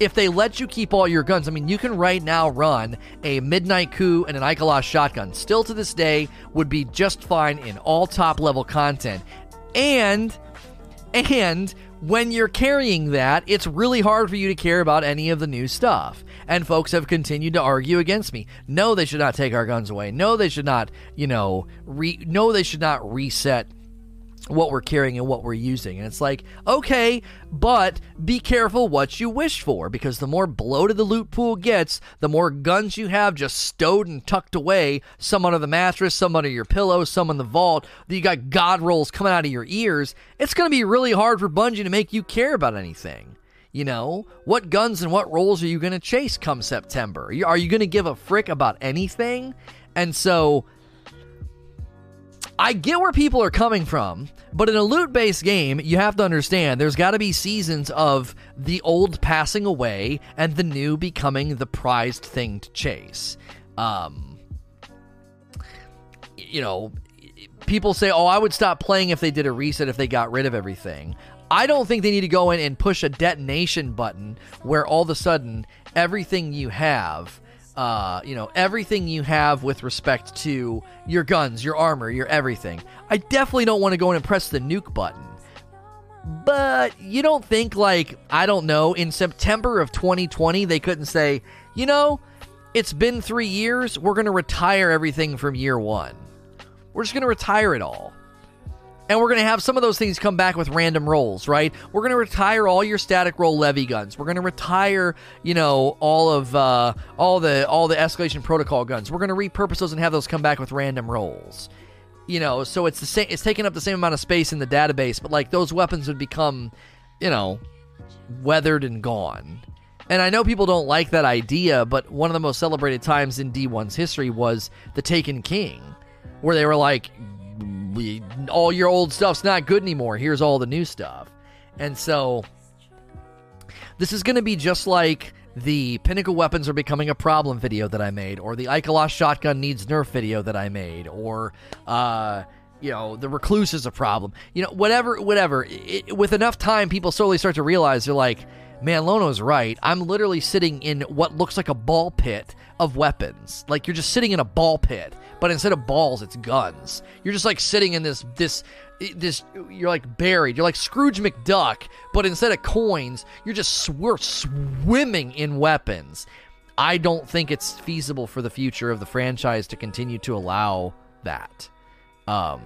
If they let you keep all your guns, I mean, you can right now run a Midnight Coup and an Ikelos shotgun. Still to this day, would be just fine in all top level content. And, and, when you're carrying that, it's really hard for you to care about any of the new stuff and folks have continued to argue against me. No, they should not take our guns away. No, they should not, you know, re- no, they should not reset what we're carrying and what we're using. And it's like, okay, but be careful what you wish for because the more bloated the loot pool gets, the more guns you have just stowed and tucked away, some under the mattress, some under your pillow, some in the vault, that You got god rolls coming out of your ears. It's going to be really hard for Bungie to make you care about anything. You know, what guns and what roles are you going to chase come September? Are you going to give a frick about anything? And so I get where people are coming from, but in a loot based game, you have to understand there's got to be seasons of the old passing away and the new becoming the prized thing to chase. Um, you know, people say, oh, I would stop playing if they did a reset, if they got rid of everything. I don't think they need to go in and push a detonation button where all of a sudden everything you have, uh, you know, everything you have with respect to your guns, your armor, your everything. I definitely don't want to go in and press the nuke button. But you don't think, like, I don't know, in September of 2020, they couldn't say, you know, it's been three years. We're going to retire everything from year one. We're just going to retire it all. And we're going to have some of those things come back with random rolls, right? We're going to retire all your static roll levy guns. We're going to retire, you know, all of uh, all the all the escalation protocol guns. We're going to repurpose those and have those come back with random rolls. You know, so it's the same. It's taking up the same amount of space in the database, but like those weapons would become, you know, weathered and gone. And I know people don't like that idea, but one of the most celebrated times in D1's history was the Taken King, where they were like, we, all your old stuff's not good anymore. Here's all the new stuff. And so this is going to be just like the Pinnacle Weapons are becoming a problem video that I made, or the Ikelos shotgun needs nerf video that I made, or, uh, you know, the recluse is a problem. You know, whatever, whatever. It, with enough time, people slowly start to realize they're like, man, Lono's right. I'm literally sitting in what looks like a ball pit of weapons. Like you're just sitting in a ball pit, but instead of balls, it's guns. You're just like sitting in this this this you're like buried. You're like Scrooge McDuck, but instead of coins, you're just we're swimming in weapons. I don't think it's feasible for the future of the franchise to continue to allow that. Um,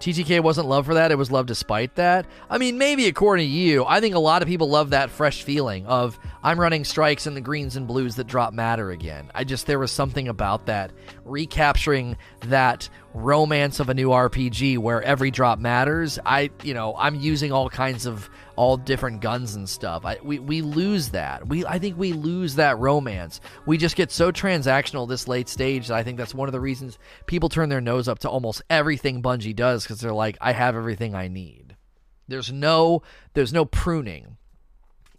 TTK wasn't love for that. It was love despite that. I mean, maybe according to you, I think a lot of people love that fresh feeling of I'm running strikes in the greens and blues that drop matter again. I just, there was something about that, recapturing that romance of a new RPG where every drop matters. I, you know, I'm using all kinds of all different guns and stuff. I, we we lose that. We I think we lose that romance. We just get so transactional this late stage that I think that's one of the reasons people turn their nose up to almost everything Bungie does because they're like, I have everything I need. There's no there's no pruning.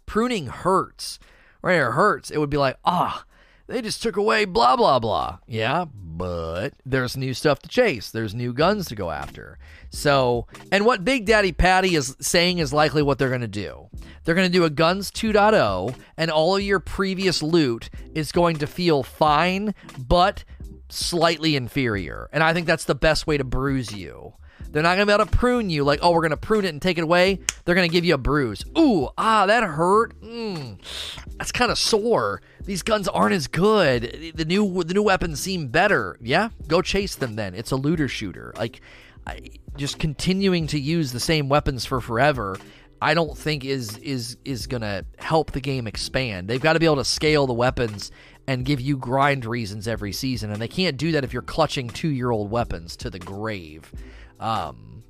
Pruning hurts. Right? It hurts. It would be like, ah, oh, they just took away blah blah blah. Yeah, but there's new stuff to chase. There's new guns to go after. So, and what Big Daddy Patty is saying is likely what they're going to do. They're going to do a Guns 2.0, and all of your previous loot is going to feel fine, but slightly inferior. And I think that's the best way to bruise you. They're not going to be able to prune you like, oh, we're going to prune it and take it away. They're going to give you a bruise. Ooh, ah, that hurt. Mm, that's kind of sore. These guns aren't as good. The new the new weapons seem better. Yeah, go chase them then. It's a looter shooter. Like, just continuing to use the same weapons for forever. I don't think is is is going to help the game expand. They've got to be able to scale the weapons and give you grind reasons every season, and they can't do that if you're clutching two year old weapons to the grave. Um,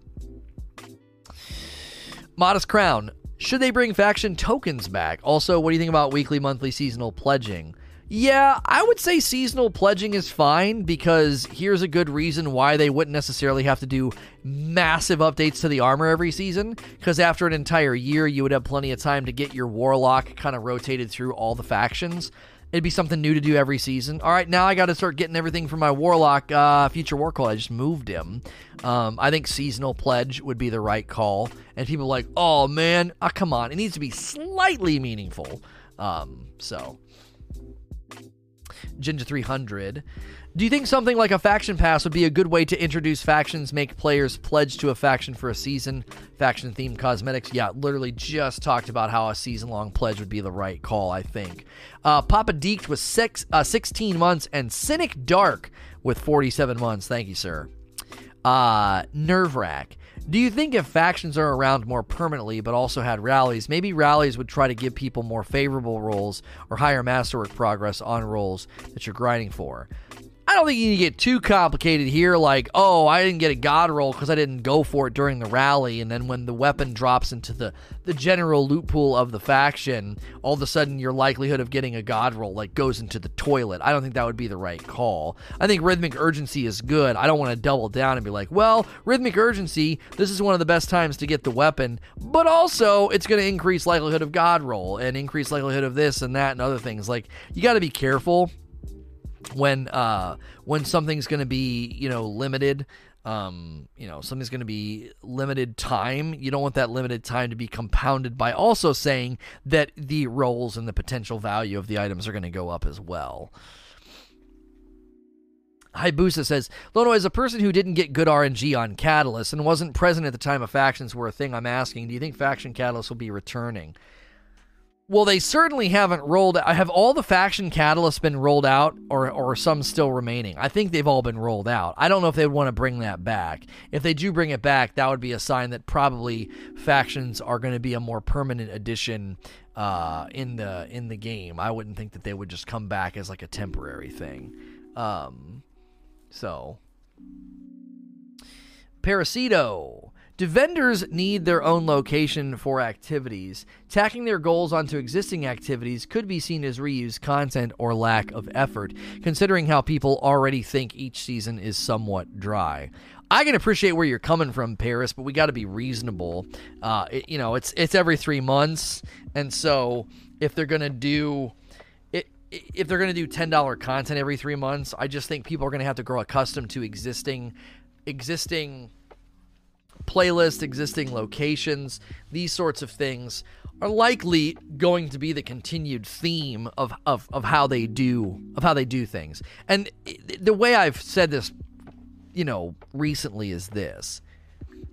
Modest Crown. Should they bring faction tokens back? Also, what do you think about weekly, monthly, seasonal pledging? Yeah, I would say seasonal pledging is fine because here's a good reason why they wouldn't necessarily have to do massive updates to the armor every season. Because after an entire year, you would have plenty of time to get your warlock kind of rotated through all the factions. It'd be something new to do every season. All right, now I got to start getting everything from my Warlock uh, Future War Cult. I just moved him. Um, I think Seasonal Pledge would be the right call. And people like, oh man, oh, come on. It needs to be slightly meaningful. Um, so, Ginger 300. Do you think something like a faction pass would be a good way to introduce factions, make players pledge to a faction for a season? Faction themed cosmetics? Yeah, literally just talked about how a season long pledge would be the right call, I think. Uh, Papa Deeked was six, uh, 16 months, and Cynic Dark with 47 months. Thank you, sir. Uh, Nerve Rack. Do you think if factions are around more permanently but also had rallies, maybe rallies would try to give people more favorable roles or higher masterwork progress on roles that you're grinding for? I don't think you need to get too complicated here, like, oh, I didn't get a god roll because I didn't go for it during the rally, and then when the weapon drops into the, the general loot pool of the faction, all of a sudden your likelihood of getting a god roll like goes into the toilet. I don't think that would be the right call. I think rhythmic urgency is good. I don't want to double down and be like, well, rhythmic urgency, this is one of the best times to get the weapon, but also it's going to increase likelihood of god roll and increase likelihood of this and that and other things. Like, you got to be careful when uh when something's going to be you know limited um you know something's going to be limited time you don't want that limited time to be compounded by also saying that the roles and the potential value of the items are going to go up as well Hayabusa says, Lono, as a person who didn't get good RNG on Catalyst and wasn't present at the time of factions were a thing I'm asking, do you think faction Catalyst will be returning? Well, they certainly haven't rolled. Out have all the faction catalysts been rolled out, or or some still remaining? I think they've all been rolled out. I don't know if they'd want to bring that back. If they do bring it back, that would be a sign that probably factions are going to be a more permanent addition uh, in the in the game. I wouldn't think that they would just come back as like a temporary thing. Um, so, Parasito. Do vendors need their own location for activities? Tacking their goals onto existing activities could be seen as reused content or lack of effort, considering how people already think each season is somewhat dry. I can appreciate where you're coming from, Paris, but we got to be reasonable. Uh, it, you know, it's it's every three months, and so if they're gonna do if they're going to do $10 content every three months, I just think people are going to have to grow accustomed to existing existing playlist, existing locations, these sorts of things are likely going to be the continued theme of, of, of how they do of how they do things. And the way I've said this, you know, recently is this.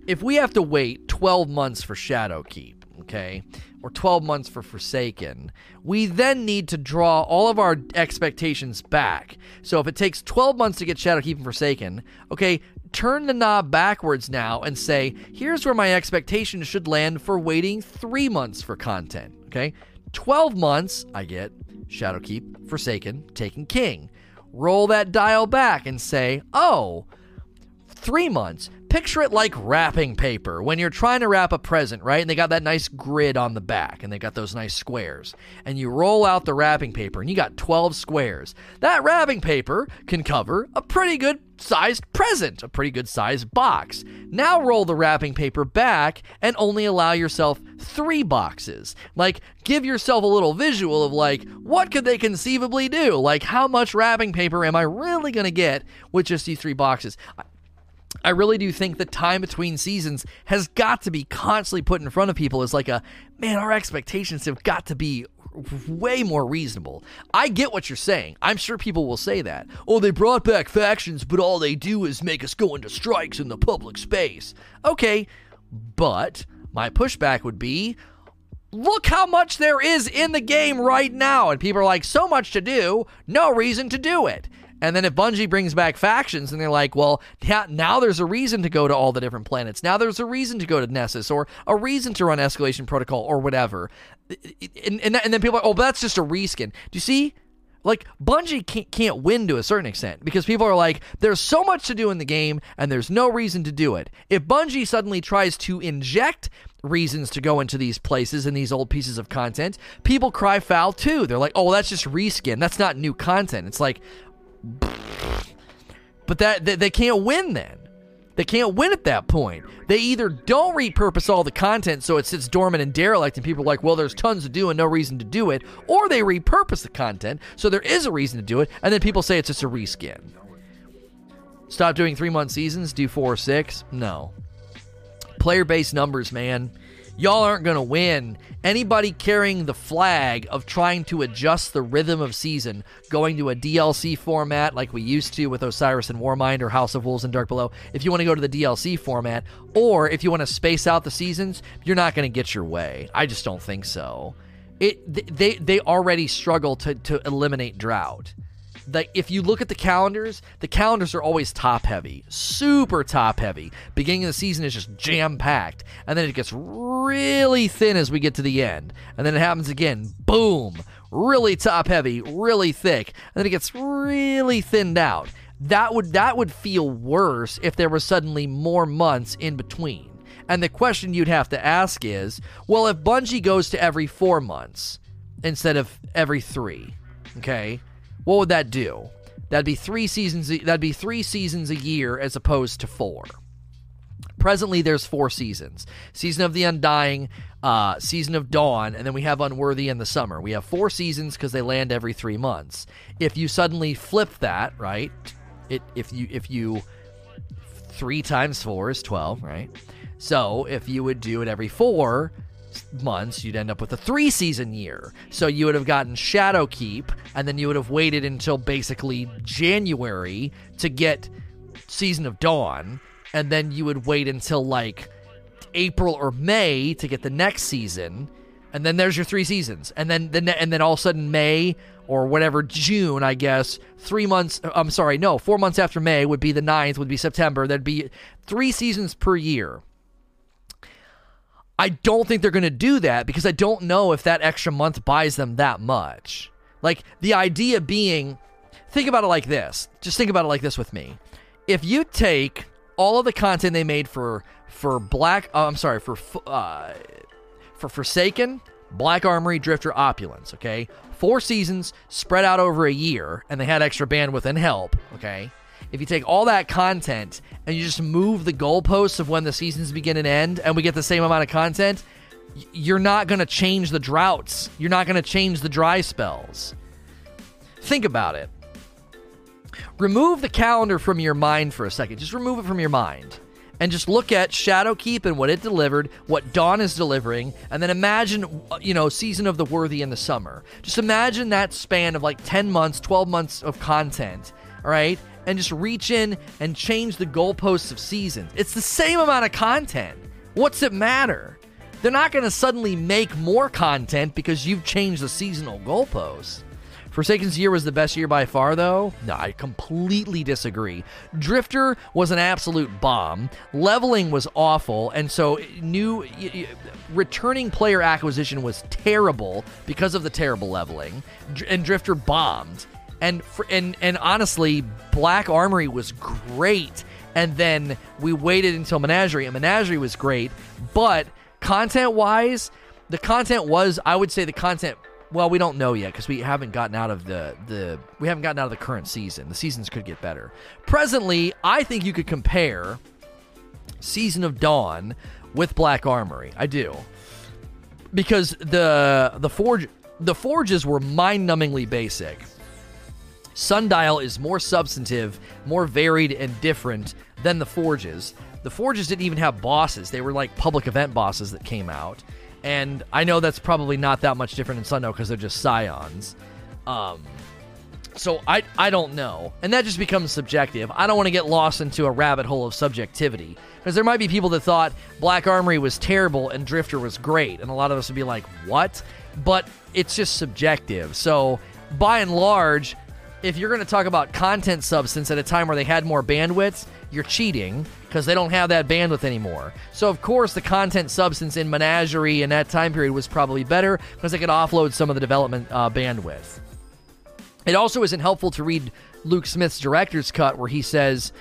If we have to wait 12 months for Shadowkeep, okay, or 12 months for Forsaken, we then need to draw all of our expectations back. So if it takes 12 months to get Shadowkeep and Forsaken, okay, turn the knob backwards now and say, here's where my expectations should land for waiting three months for content. Okay? 12 months, I get Shadowkeep, Forsaken, Taken King. Roll that dial back and say, oh, three months. Picture it like wrapping paper when you're trying to wrap a present, right? And they got that nice grid on the back and they got those nice squares. And you roll out the wrapping paper and you got 12 squares. That wrapping paper can cover a pretty good sized present, a pretty good sized box. Now roll the wrapping paper back and only allow yourself three boxes. Like, give yourself a little visual of like, what could they conceivably do? Like, how much wrapping paper am I really to get with just these three boxes? I really do think the time between seasons has got to be constantly put in front of people as like a man, our expectations have got to be way more reasonable. I get what you're saying. I'm sure people will say that. Oh, they brought back factions, but all they do is make us go into strikes in the public space. Okay, but my pushback would be look how much there is in the game right now. And people are like, so much to do, no reason to do it. And then if Bungie brings back factions and they're like, well, now there's a reason to go to all the different planets. Now there's a reason to go to Nessus or a reason to run Escalation Protocol or whatever. And, and, and then people are, oh, but that's just a reskin. Do you see? Like Bungie can't, can't win to a certain extent because people are like, there's so much to do in the game and there's no reason to do it. If Bungie suddenly tries to inject reasons to go into these places and these old pieces of content, people cry foul too. They're like, oh, well, that's just reskin. That's not new content. It's like, but that they, can't win then. They can't win at that point. They either don't repurpose all the content so it sits dormant and derelict, and people are like, well, there's tons to do and no reason to do it, or they repurpose the content so there is a reason to do it, and then people say it's just a reskin. Stop doing three month seasons, do four or six? No. Player based numbers, man y'all aren't going to win. Anybody carrying the flag of trying to adjust the rhythm of season, going to a DLC format like we used to with Osiris and Warmind or House of Wolves and Dark Below, if you want to go to the DLC format, or if you want to space out the seasons, you're not going to get your way. I just don't think so. It they they already struggle to to eliminate drought like if you look at the calendars, the calendars are always top heavy, super top heavy. Beginning of the season is just jam packed, and then it gets really thin as we get to the end, and then it happens again, boom, really top heavy, really thick, and then it gets really thinned out. That would that would feel worse if there was suddenly more months in between. And the question you'd have to ask is, well, if Bungie goes to every four months instead of every three, okay, what would that do? That'd be three seasons. That'd be three seasons a year as opposed to four. Presently, there's four seasons: season of the Undying, uh, season of Dawn, and then we have Unworthy in the summer. We have four seasons because they land every three months. If you suddenly flip that, right? It if you if you three times four is twelve, right? So if you would do it every four, months, you'd end up with a three season year. So you would have gotten Shadowkeep, and then you would have waited until basically January to get Season of Dawn, and then you would wait until like April or May to get the next season. and then there's your three seasons, and then then and then all of a sudden May or whatever June, I guess, three months. I'm sorry, no, four months after May would be the ninth, would be September. There'd be three seasons per year. I don't think they're going to do that because I don't know if that extra month buys them that much. Like the idea being, think about it like this. Just think about it like this with me. If you take all of the content they made for for Black, oh, I'm sorry, for uh, for Forsaken, Black Armory, Drifter, Opulence, okay? Four seasons spread out over a year, and they had extra bandwidth and help, okay? If you take all that content and you just move the goalposts of when the seasons begin and end, and we get the same amount of content, you're not going to change the droughts. You're not going to change the dry spells. Think about it. Remove the calendar from your mind for a second. Just remove it from your mind. And just look at Shadowkeep and what it delivered, what Dawn is delivering, and then imagine, uh, you know, Season of the Worthy in the summer. Just imagine that span of like 10 months, 12 months of content, all right? And just reach in and change the goalposts of seasons. It's the same amount of content. What's it matter? They're not going to suddenly make more content because you've changed the seasonal goalposts. Forsaken's year was the best year by far, though? No, I completely disagree. Drifter was an absolute bomb. Leveling was awful, and so new returning player acquisition was terrible because of the terrible leveling. And Drifter bombed and for, and and honestly, Black Armory was great. And then we waited until Menagerie, and Menagerie was great. But content wise, the content was, I would say, the content. Well, we don't know yet because we haven't gotten out of the the we haven't gotten out of the current season. The seasons could get better. Presently, I think you could compare Season of Dawn with Black Armory. I do because the the forge the forges were mind-numbingly basic. Sundial is more substantive, more varied, and different than the Forges. The Forges didn't even have bosses, they were like public event bosses that came out. And I know that's probably not that much different in Sundial because they're just scions. Um, so I I don't know, and that just becomes subjective. I don't want to get lost into a rabbit hole of subjectivity because there might be people that thought Black Armory was terrible and Drifter was great, and a lot of us would be like, "What?" But it's just subjective. So by and large, if you're going to talk about content substance at a time where they had more bandwidth, you're cheating because they don't have that bandwidth anymore. So, of course, the content substance in Menagerie in that time period was probably better because they could offload some of the development uh, bandwidth. It also isn't helpful to read Luke Smith's director's cut where he says,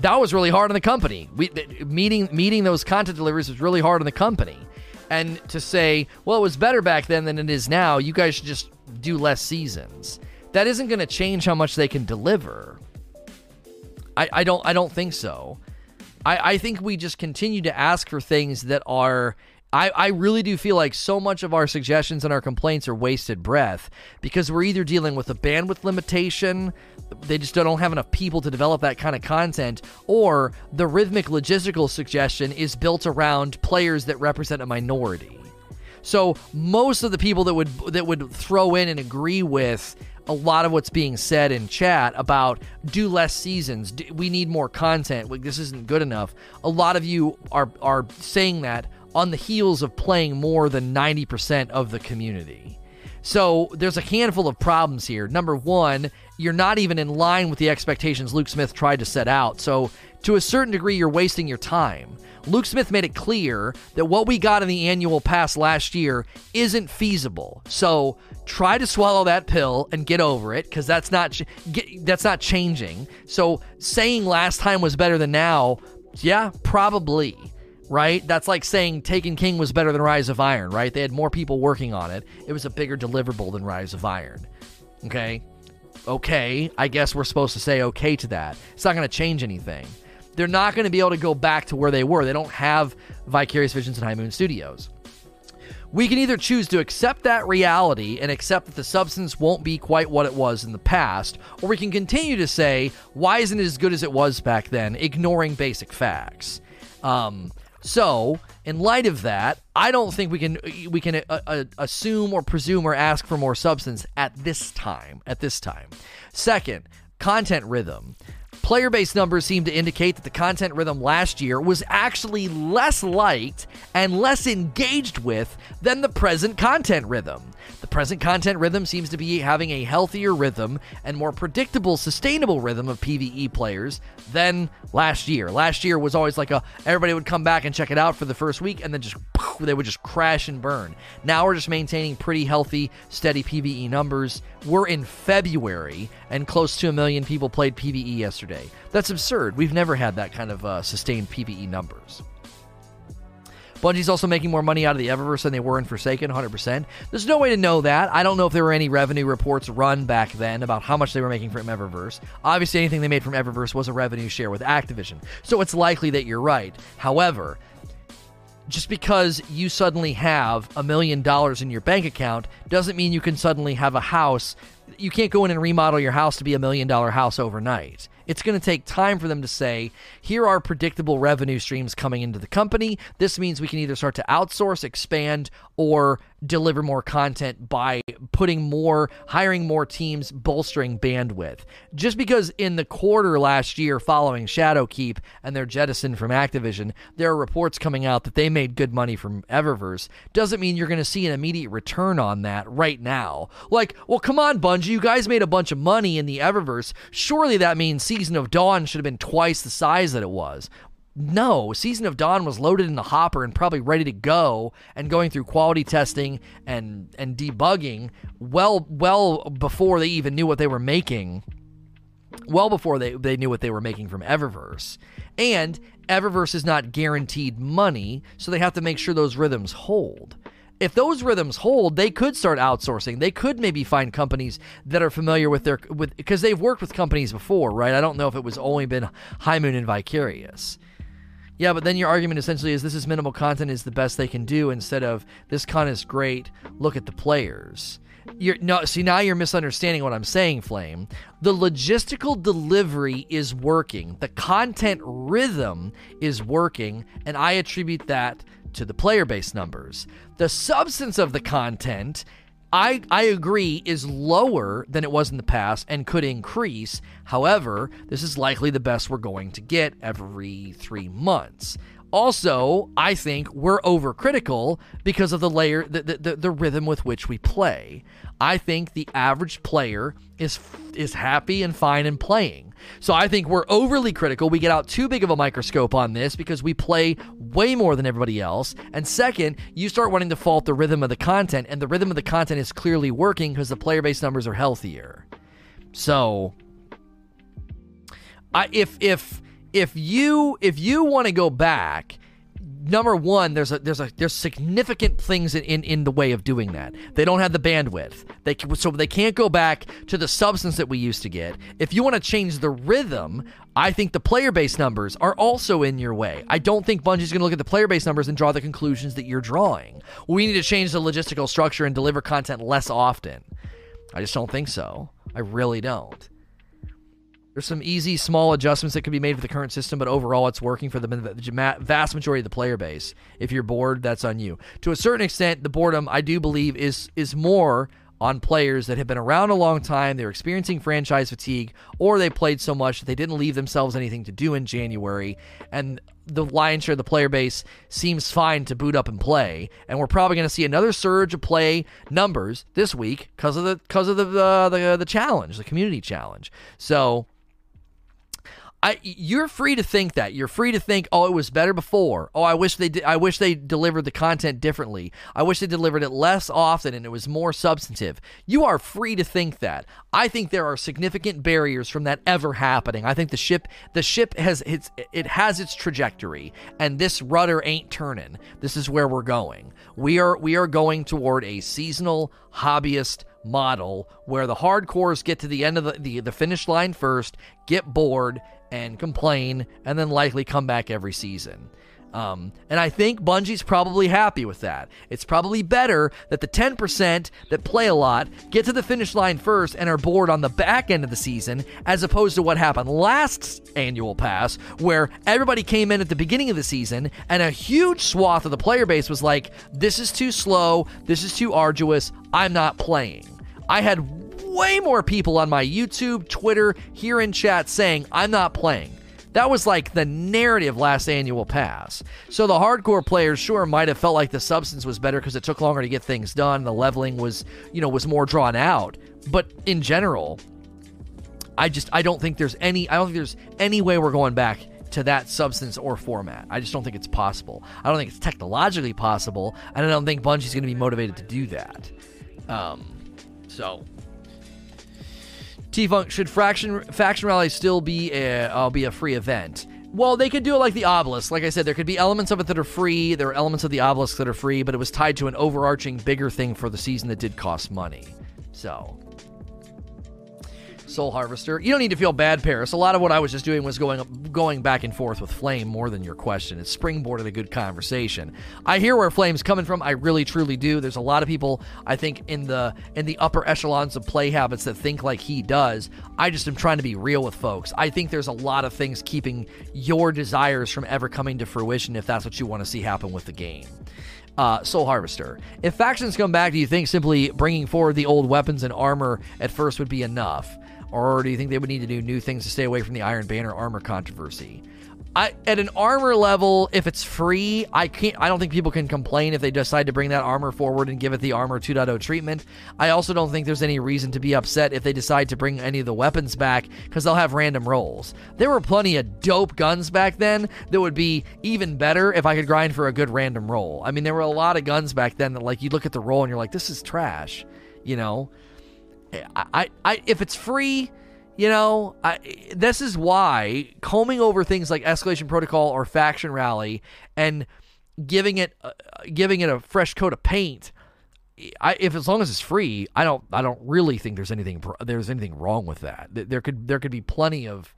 that was really hard on the company. We, meeting meeting those content deliveries was really hard on the company. And to say, well, it was better back then than it is now, you guys should just do less seasons that isn't going to change how much they can deliver. I, I don't I don't think so. I, I think we just continue to ask for things that are I, I really do feel like so much of our suggestions and our complaints are wasted breath because we're either dealing with a bandwidth limitation, they just don't have enough people to develop that kind of content, or the rhythmic logistical suggestion is built around players that represent a minority. So most of the people that would that would throw in and agree with a lot of what's being said in chat about do less seasons, we need more content, this isn't good enough. A lot of you are are saying that on the heels of playing more than 90% of the community. So there's a handful of problems here. Number one, you're not even in line with the expectations Luke Smith tried to set out. So to a certain degree, you're wasting your time. Luke Smith made it clear that what we got in the annual pass last year isn't feasible. So try to swallow that pill and get over it because that's not get, that's not changing. So saying last time was better than now, yeah, probably. Right? That's like saying Taken King was better than Rise of Iron, right? They had more people working on it. It was a bigger deliverable than Rise of Iron. Okay? Okay, I guess we're supposed to say okay to that. It's not going to change anything they're not going to be able to go back to where they were. They don't have Vicarious Visions and High Moon Studios. We can either choose to accept that reality and accept that the substance won't be quite what it was in the past, or we can continue to say, why isn't it as good as it was back then, ignoring basic facts. Um, so, in light of that, I don't think we can we can uh, uh, assume or presume or ask for more substance at this time. At this time, second, content rhythm player base numbers seem to indicate that the content rhythm last year was actually less liked and less engaged with than the present content rhythm. The present content rhythm seems to be having a healthier rhythm and more predictable, sustainable rhythm of PvE players than last year. Last year was always like a everybody would come back and check it out for the first week and then just they would just crash and burn. Now we're just maintaining pretty healthy, steady PvE numbers. We're in February and close to a million people played PvE yesterday. That's absurd. We've never had that kind of uh, sustained PvE numbers. Bungie's also making more money out of the Eververse than they were in Forsaken, 100%. There's no way to know that. I don't know if there were any revenue reports run back then about how much they were making from Eververse. Obviously, anything they made from Eververse was a revenue share with Activision, so it's likely that you're right. However, just because you suddenly have a million dollars in your bank account doesn't mean you can suddenly have a house. You can't go in and remodel your house to be a million dollar house overnight. It's going to take time for them to say, here are predictable revenue streams coming into the company. This means we can either start to outsource, expand, or deliver more content by putting more, hiring more teams, bolstering bandwidth. Just because in the quarter last year following Shadowkeep and their jettison from Activision, there are reports coming out that they made good money from Eververse, doesn't mean you're going to see an immediate return on that right now. Like, well, come on, Bungie, you guys made a bunch of money in the Eververse. Surely that means Season of Dawn should have been twice the size that it was. No, Season of Dawn was loaded in the hopper and probably ready to go and going through quality testing and and debugging well well before they even knew what they were making. Well before they, they knew what they were making from Eververse. And Eververse is not guaranteed money, so they have to make sure those rhythms hold if those rhythms hold, they could start outsourcing. They could maybe find companies that are familiar with their with because they've worked with companies before, right? I don't know if it was only been High Moon and Vicarious. Yeah, but then your argument essentially is this is minimal content is the best they can do instead of this con is great. Look at the players. You're no see now you're misunderstanding what I'm saying, Flame. The logistical delivery is working. The content rhythm is working, and I attribute that to the player base numbers. The substance of the content I, I agree is lower than it was in the past and could increase. However, this is likely the best we're going to get every three months. Also, I think we're overcritical because of the layer, the, the, the, rhythm with which we play. I think the average player is is happy and fine in playing. So I think we're overly critical. We get out too big of a microscope on this because we play way more than everybody else. And second, you start wanting to fault the rhythm of the content, and the rhythm of the content is clearly working because the player base numbers are healthier. So, I if if if you if you want to go back number one, there's a there's a there's significant things in, in, in the way of doing that. They don't have the bandwidth. They so they can't go back to the substance that we used to get. If you want to change the rhythm, I think the player base numbers are also in your way. I don't think Bungie's going to look at the player base numbers and draw the conclusions that you're drawing. We need to change the logistical structure and deliver content less often. I just don't think so. I really don't. There's some easy, small adjustments that can be made with the current system, but overall, it's working for the vast majority of the player base. If you're bored, that's on you. To a certain extent, the boredom, I do believe, is is more on players that have been around a long time, they're experiencing franchise fatigue, or they played so much that they didn't leave themselves anything to do in January, and the lion's share of the player base seems fine to boot up and play. And we're probably going to see another surge of play numbers this week because of the because of the, uh, the the challenge, the community challenge. So I, you're free to think that. You're free to think, oh, it was better before. Oh, I wish they. I wish they delivered the content differently. I wish they delivered it less often and it was more substantive. You are free to think that. I think there are significant barriers from that ever happening. I think the ship, the ship has its, it has its trajectory, and this rudder ain't turning. This is where we're going. We are, we are going toward a seasonal hobbyist model where the hardcores get to the end of the, the, the finish line first, get bored, and complain, and then likely come back every season. Um, and I think Bungie's probably happy with that. It's probably better that the 10% that play a lot get to the finish line first and are bored on the back end of the season, as opposed to what happened last annual pass, where everybody came in at the beginning of the season and a huge swath of the player base was like, this is too slow, this is too arduous, I'm not playing. I had way more people on my YouTube, Twitter, here in chat saying I'm not playing. That was like the narrative last annual pass. So the hardcore players sure might have felt like the substance was better because it took longer to get things done. The leveling was, you know, was more drawn out. But in general, I just I don't think there's any I don't think there's any way we're going back to that substance or format. I just don't think it's possible. I don't think it's technologically possible, and I don't think Bungie's going to be motivated to do that. Um, so T Funk should Faction Faction Rally still be a uh, be a free event? Well, they could do it like the obelisk. Like I said, there could be elements of it that are free. There are elements of the obelisk that are free, but it was tied to an overarching, bigger thing for the season that did cost money. So Soul Harvester. You don't need to feel bad, Paris. A lot of what I was just doing was going going back and forth with Flame more than your question. It springboarded a good conversation. I hear where Flame's coming from. I really truly do. There's a lot of people I think in the in the upper echelons of play habits that think like he does. I just am trying to be real with folks. I think there's a lot of things keeping your desires from ever coming to fruition if that's what you want to see happen with the game. Uh, Soul Harvester. If factions come back, do you think simply bringing forward the old weapons and armor at first would be enough? Or do you think they would need to do new things to stay away from the Iron Banner armor controversy? I, at an armor level, if it's free, I can't. I don't think people can complain if they decide to bring that armor forward and give it the armor 2.0 treatment. I also don't think there's any reason to be upset if they decide to bring any of the weapons back because they'll have random rolls. There were plenty of dope guns back then that would be even better if I could grind for a good random roll. I mean, there were a lot of guns back then that like you look at the roll and you're like, this is trash, you know. I, I, if it's free, you know, I, this is why combing over things like escalation protocol or faction rally and giving it, uh, giving it a fresh coat of paint. I, if as long as it's free, I don't, I don't really think there's anything, there's anything wrong with that. There could, there could be plenty of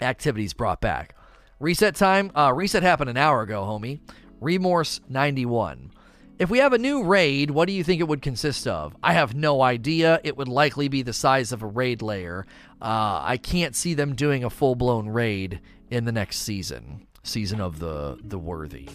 activities brought back. Reset time, uh, reset happened an hour ago, homie. Remorse 91. If we have a new raid, what do you think it would consist of? I have no idea. It would likely be the size of a raid lair. Uh, I can't see them doing a full blown raid in the next season, season of the the worthy.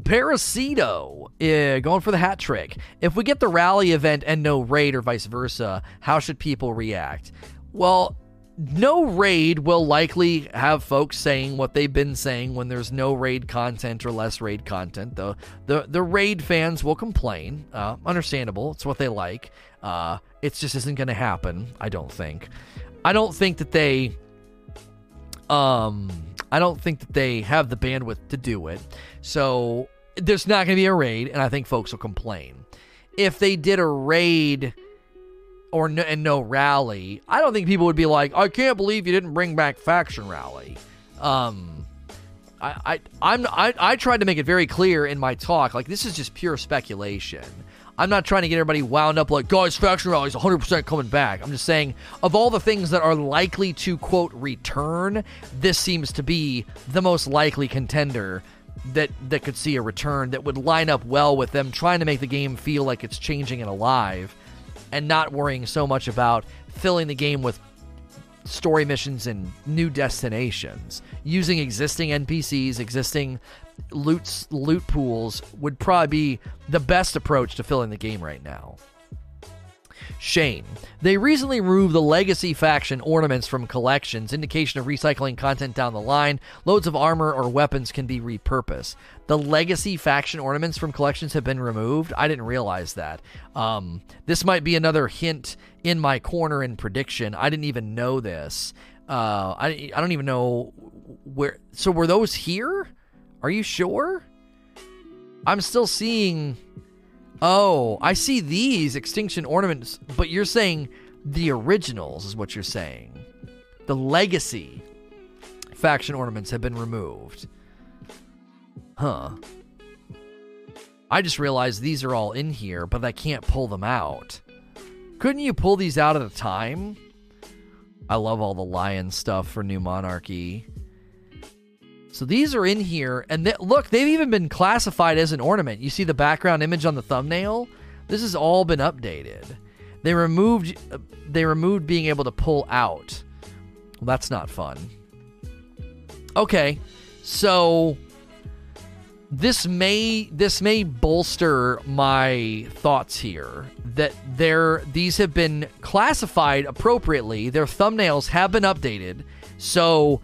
Parasito, uh, going for the hat trick. If we get the rally event and no raid or vice versa, how should people react? Well, no raid will likely have folks saying what they've been saying when there's no raid content or less raid content. The the, the raid fans will complain. Uh, understandable. It's what they like. Uh, it just isn't going to happen. I don't think. I don't think that they. Um, I don't think that they have the bandwidth to do it. So there's not going to be a raid, and I think folks will complain. If they did a raid or no, and no rally, I don't think people would be like, I can't believe you didn't bring back faction rally. Um, I, I, I'm, I, I tried to make it very clear in my talk, like this is just pure speculation. I'm not trying to get everybody wound up like, guys, faction rally is 100% coming back. I'm just saying, of all the things that are likely to, quote, return, this seems to be the most likely contender that that could see a return that would line up well with them trying to make the game feel like it's changing and alive and not worrying so much about filling the game with story missions and new destinations. Using existing NPCs, existing loot loot pools would probably be the best approach to filling the game right now. Shane. They recently removed the legacy faction ornaments from collections, indication of recycling content down the line. Loads of armor or weapons can be repurposed. The legacy faction ornaments from collections have been removed. I didn't realize that. Um, this might be another hint in my corner in prediction. I didn't even know this. Uh, I, I don't even know where. So were those here? Are you sure? I'm still seeing Oh, I see these extinction ornaments, but you're saying the originals is what you're saying. The legacy faction ornaments have been removed. Huh. I just realized these are all in here, but I can't pull them out. Couldn't you pull these out at a time? I love all the lion stuff for New Monarchy. So these are in here, and they, look, they've even been classified as an ornament. You see the background image on the thumbnail? This has all been updated. They removed uh, they removed being able to pull out. Well, that's not fun. Okay, so this may this may bolster my thoughts here that they're these have been classified appropriately. Their thumbnails have been updated. So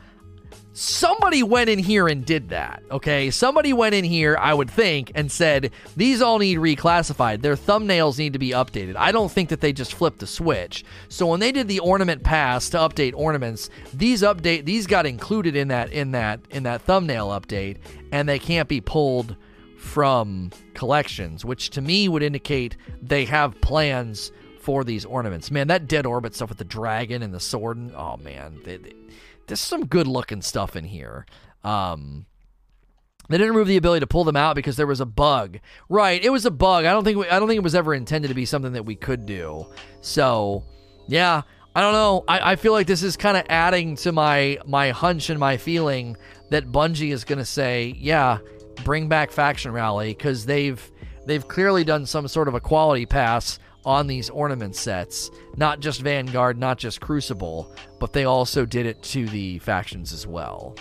somebody went in here and did that. Okay, somebody went in here, I would think, and said these all need reclassified. Their thumbnails need to be updated. I don't think that they just flipped the switch. So when they did the ornament pass to update ornaments, these update these got included in that in that in that thumbnail update, and they can't be pulled from collections, which to me would indicate they have plans for these ornaments. Man, that dead orbit stuff with the dragon and the sword, and, oh man, they, they, there's some good looking stuff in here. Um, they didn't remove the ability to pull them out because there was a bug. Right, it was a bug. I don't think we, I don't think it was ever intended to be something that we could do. So, yeah, I don't know. I, I feel like this is kind of adding to my my hunch and my feeling that Bungie is going to say, yeah, bring back Faction Rally because they've they've clearly done some sort of a quality pass on these ornament sets. Not just Vanguard, not just Crucible, but they also did it to the factions as well.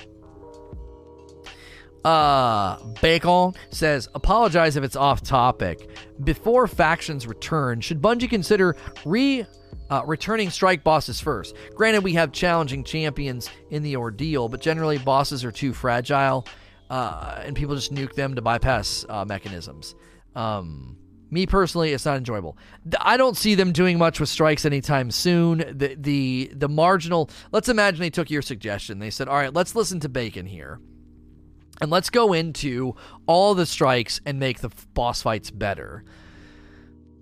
Uh, Bacon says, apologize if it's off topic. Before factions return, should Bungie consider re uh, returning strike bosses first? Granted, we have challenging champions in the ordeal, but generally bosses are too fragile, uh, and people just nuke them to bypass uh, mechanisms. Um, me personally, it's not enjoyable. I don't see them doing much with strikes anytime soon. The the the marginal. Let's imagine they took your suggestion. They said, "All right, let's listen to Bacon here, and let's go into all the strikes and make the boss fights better."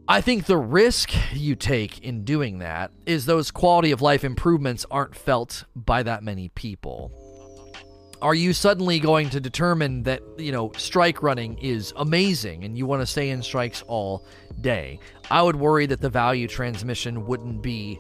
I think the risk you take in doing that is those quality of life improvements aren't felt by that many people are you suddenly going to determine that you know strike running is amazing and you want to stay in strikes all day? I would worry that the value transmission wouldn't be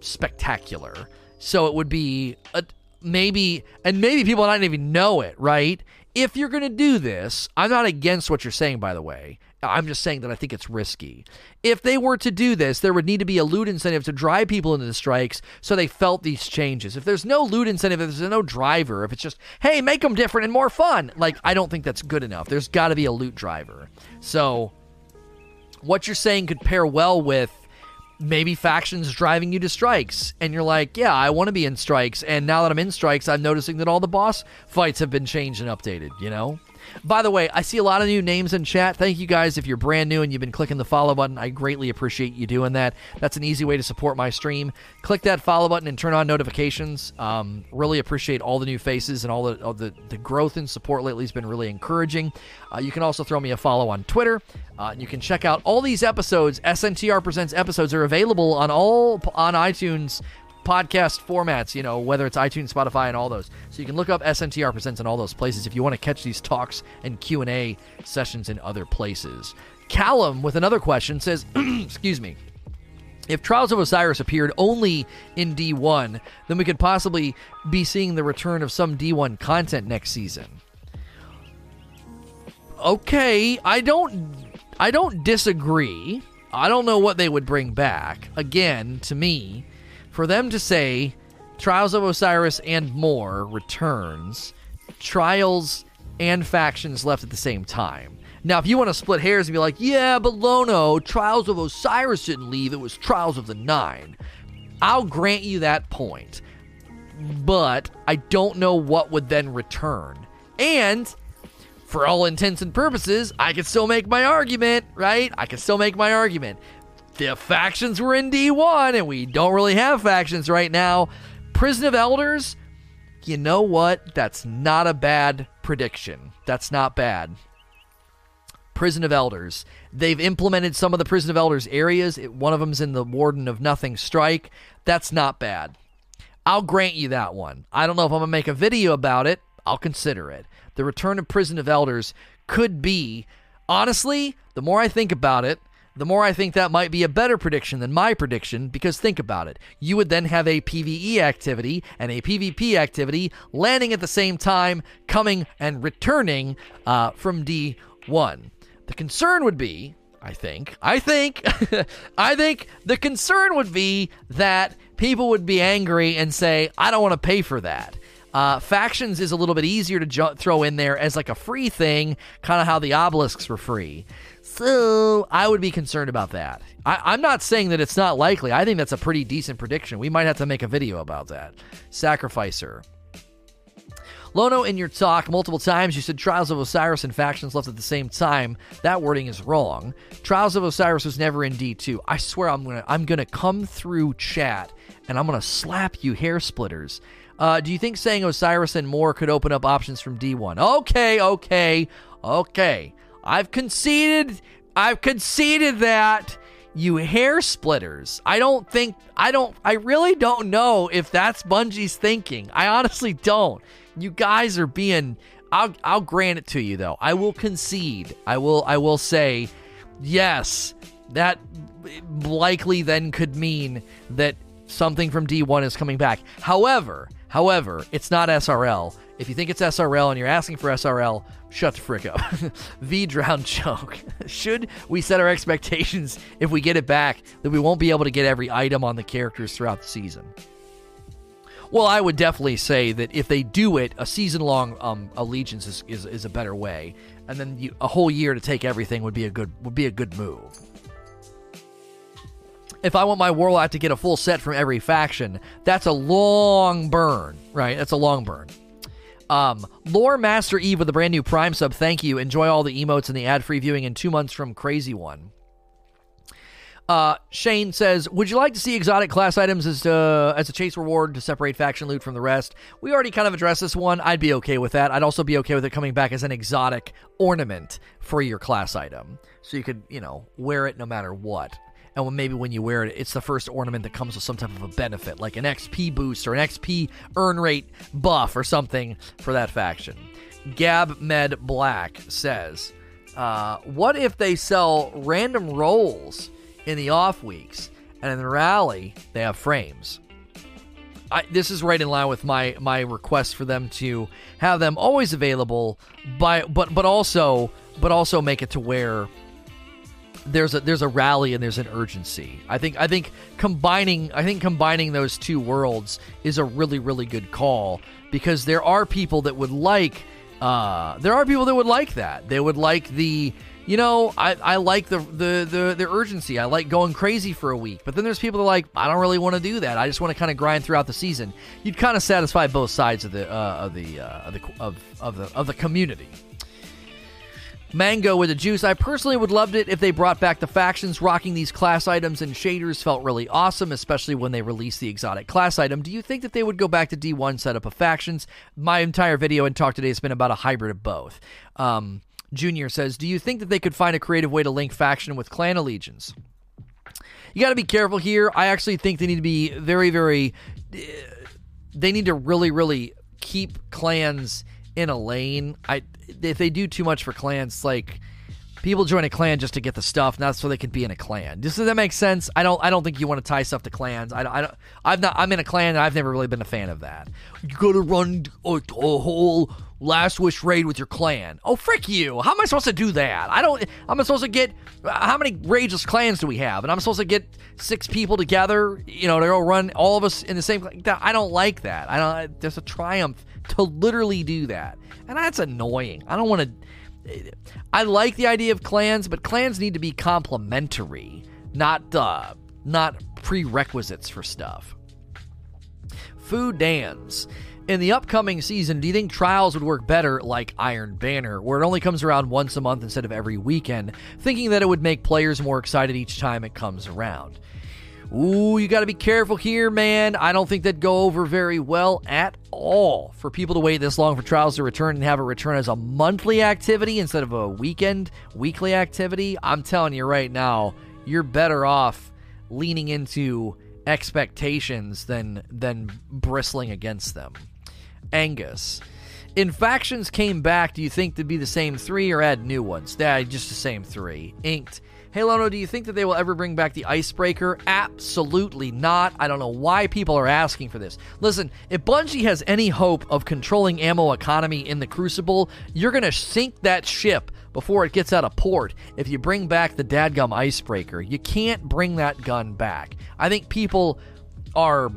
spectacular. So it would be a, maybe and maybe people don't even know it right? If you're going to do this i'm not against what you're saying by the way I'm just saying that I think it's risky. If they were to do this, there would need to be a loot incentive to drive people into the strikes so they felt these changes. If there's no loot incentive, if there's no driver, if it's just, hey, make them different and more fun, like, I don't think that's good enough. There's got to be a loot driver. So, what you're saying could pair well with maybe factions driving you to strikes and you're like yeah i want to be in strikes and now that i'm in strikes i'm noticing that all the boss fights have been changed and updated you know by the way, I see a lot of new names in chat. Thank you guys if you're brand new and you've been clicking the follow button. I greatly appreciate you doing that. That's an easy way to support my stream. Click that follow button and turn on notifications. Um, really appreciate all the new faces and all the, all the, the growth and support lately has been really encouraging. Uh, you can also throw me a follow on Twitter. Uh, you can check out all these episodes. SNTR Presents episodes are available on all on iTunes podcast formats, you know, whether it's iTunes, Spotify, and all those. So you can look up SNTR Presents in all those places if you want to catch these talks and Q&A sessions in other places. Callum, with another question, says, excuse me, if Trials of Osiris appeared only in D1, then we could possibly be seeing the return of some D1 content next season. Okay, I don't I don't disagree. I don't know what they would bring back. Again, to me, for them to say Trials of Osiris and more returns, Trials and factions left at the same time. Now, if you want to split hairs and be like, yeah, but Lono, Trials of Osiris didn't leave, it was Trials of the Nine, I'll grant you that point. But I don't know what would then return. And for all intents and purposes, I can still make my argument, right? I can still make my argument the factions were in D1 and we don't really have factions right now. Prison of Elders, you know what? That's not a bad prediction. That's not bad. Prison of Elders. They've implemented some of the Prison of Elders areas. one of them's in the Warden of Nothing strike. That's not bad. I'll grant you that one. I don't know if I'm going to make a video about it. I'll consider it. The return of Prison of Elders could be, honestly, the more I think about it, the more I think that might be a better prediction than my prediction because think about it. You would then have a PvE activity and a PvP activity landing at the same time, coming and returning uh, from D1. The concern would be, I think, I think, I think the concern would be that people would be angry and say, I don't want to pay for that. Uh, factions is a little bit easier to ju- throw in there as like a free thing, kind of how the obelisks were free. So I would be concerned about that. I, am not saying that it's not likely. I think that's a pretty decent prediction. We might have to make a video about that. Sacrificer. Lono, in your talk multiple times, you said Trials of Osiris and factions left at the same time. That wording is wrong. Trials of Osiris was never in D2. I swear I'm gonna I'm gonna come through chat and I'm gonna slap you hair splitters. Uh, do you think saying Osiris and more could open up options from D1? Okay, okay, okay. I've conceded. I've conceded that you hair splitters. I don't think. I don't. I really don't know if that's Bungie's thinking. I honestly don't. You guys are being. I'll. I'll grant it to you though. I will concede. I will. I will say, yes. That likely then could mean that something from D1 is coming back. However, However, it's not SRL. If you think it's SRL and you're asking for SRL, shut the frick up. v drown choke. Should we set our expectations if we get it back that we won't be able to get every item on the characters throughout the season? Well, I would definitely say that if they do it, a season long um, allegiance is, is, is, a better way, and then you, a whole year to take everything would be a good would be a good move if I want my warlock to get a full set from every faction, that's a long burn, right? That's a long burn. Um, Lore Master Eve with a brand new Prime sub. Thank you. Enjoy all the emotes and the ad free viewing in two months from Crazy One. Uh, Shane says, "Would you like to see exotic class items as uh, as a chase reward to separate faction loot from the rest?" We already kind of addressed this one. I'd be okay with that. I'd also be okay with it coming back as an exotic ornament for your class item, so you could, you know, wear it no matter what and when maybe when you wear it, it's the first ornament that comes with some type of a benefit, like an XP boost or an XP earn rate buff or something for that faction. Gab Med Black says, uh, "What if they sell random rolls in the off weeks, and in the rally they have frames?" I, this is right in line with my my request for them to have them always available, by but but also but also make it to where there's a there's a rally and there's an urgency. I think I think combining I think combining those two worlds is a really really good call because there are people that would like uh, there are people that would like that. They would like the you know I, I like the, the the the urgency. I like going crazy for a week. But then there's people that are like I don't really want to do that. I just want to kind of grind throughout the season. You'd kind of satisfy both sides of the uh, of the uh, of the of, of the of the community. Mango with a juice. I personally would loved it if they brought back the factions. Rocking these class items and shaders felt really awesome, especially when they released the exotic class item. Do you think that they would go back to D1 setup of factions? My entire video and talk today has been about a hybrid of both. Um, Junior says, Do you think that they could find a creative way to link faction with clan allegiance? You got to be careful here. I actually think they need to be very, very. Uh, they need to really, really keep clans in a lane. I if they do too much for clans, like people join a clan just to get the stuff, not so they can be in a clan. Does that make sense? I don't. I don't think you want to tie stuff to clans. I, I don't. I've not. I'm in a clan. and I've never really been a fan of that. You got to run a, a, whole last wish raid with your clan. Oh frick you! How am I supposed to do that? I don't. I'm supposed to get. How many rageless clans do we have? And I'm supposed to get six people together. You know, to go run all of us in the same. I don't like that. I don't. There's a triumph to literally do that. And that's annoying. I don't want to. I like the idea of clans, but clans need to be complementary, not uh, not prerequisites for stuff. Food Dans. In the upcoming season, do you think trials would work better like Iron Banner, where it only comes around once a month instead of every weekend, thinking that it would make players more excited each time it comes around? Ooh, you got to be careful here, man. I don't think that'd go over very well at all for people to wait this long for trials to return and have it return as a monthly activity instead of a weekend, weekly activity. I'm telling you right now, you're better off leaning into expectations than than bristling against them. Angus. In factions came back, do you think to be the same three or add new ones? Yeah, just the same three. Inked Hey Lono, do you think that they will ever bring back the icebreaker? Absolutely not. I don't know why people are asking for this. Listen, if Bungie has any hope of controlling ammo economy in the Crucible, you're going to sink that ship before it gets out of port if you bring back the dadgum icebreaker. You can't bring that gun back. I think people are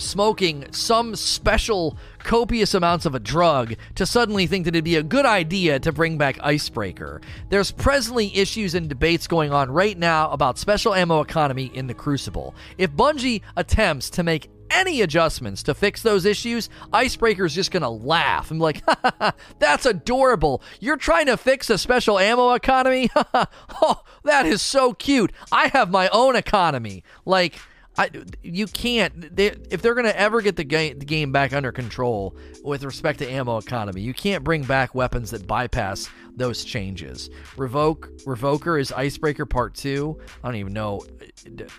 smoking some special copious amounts of a drug to suddenly think that it'd be a good idea to bring back Icebreaker. There's presently issues and debates going on right now about special ammo economy in the Crucible. If Bungie attempts to make any adjustments to fix those issues, Icebreaker's just gonna laugh I'm like, that's adorable. You're trying to fix a special ammo economy? oh, that is so cute. I have my own economy. Like, I, you can't. They, if they're going to ever get the game, the game back under control with respect to ammo economy, you can't bring back weapons that bypass those changes. Revoke Revoker is Icebreaker Part Two. I don't even know.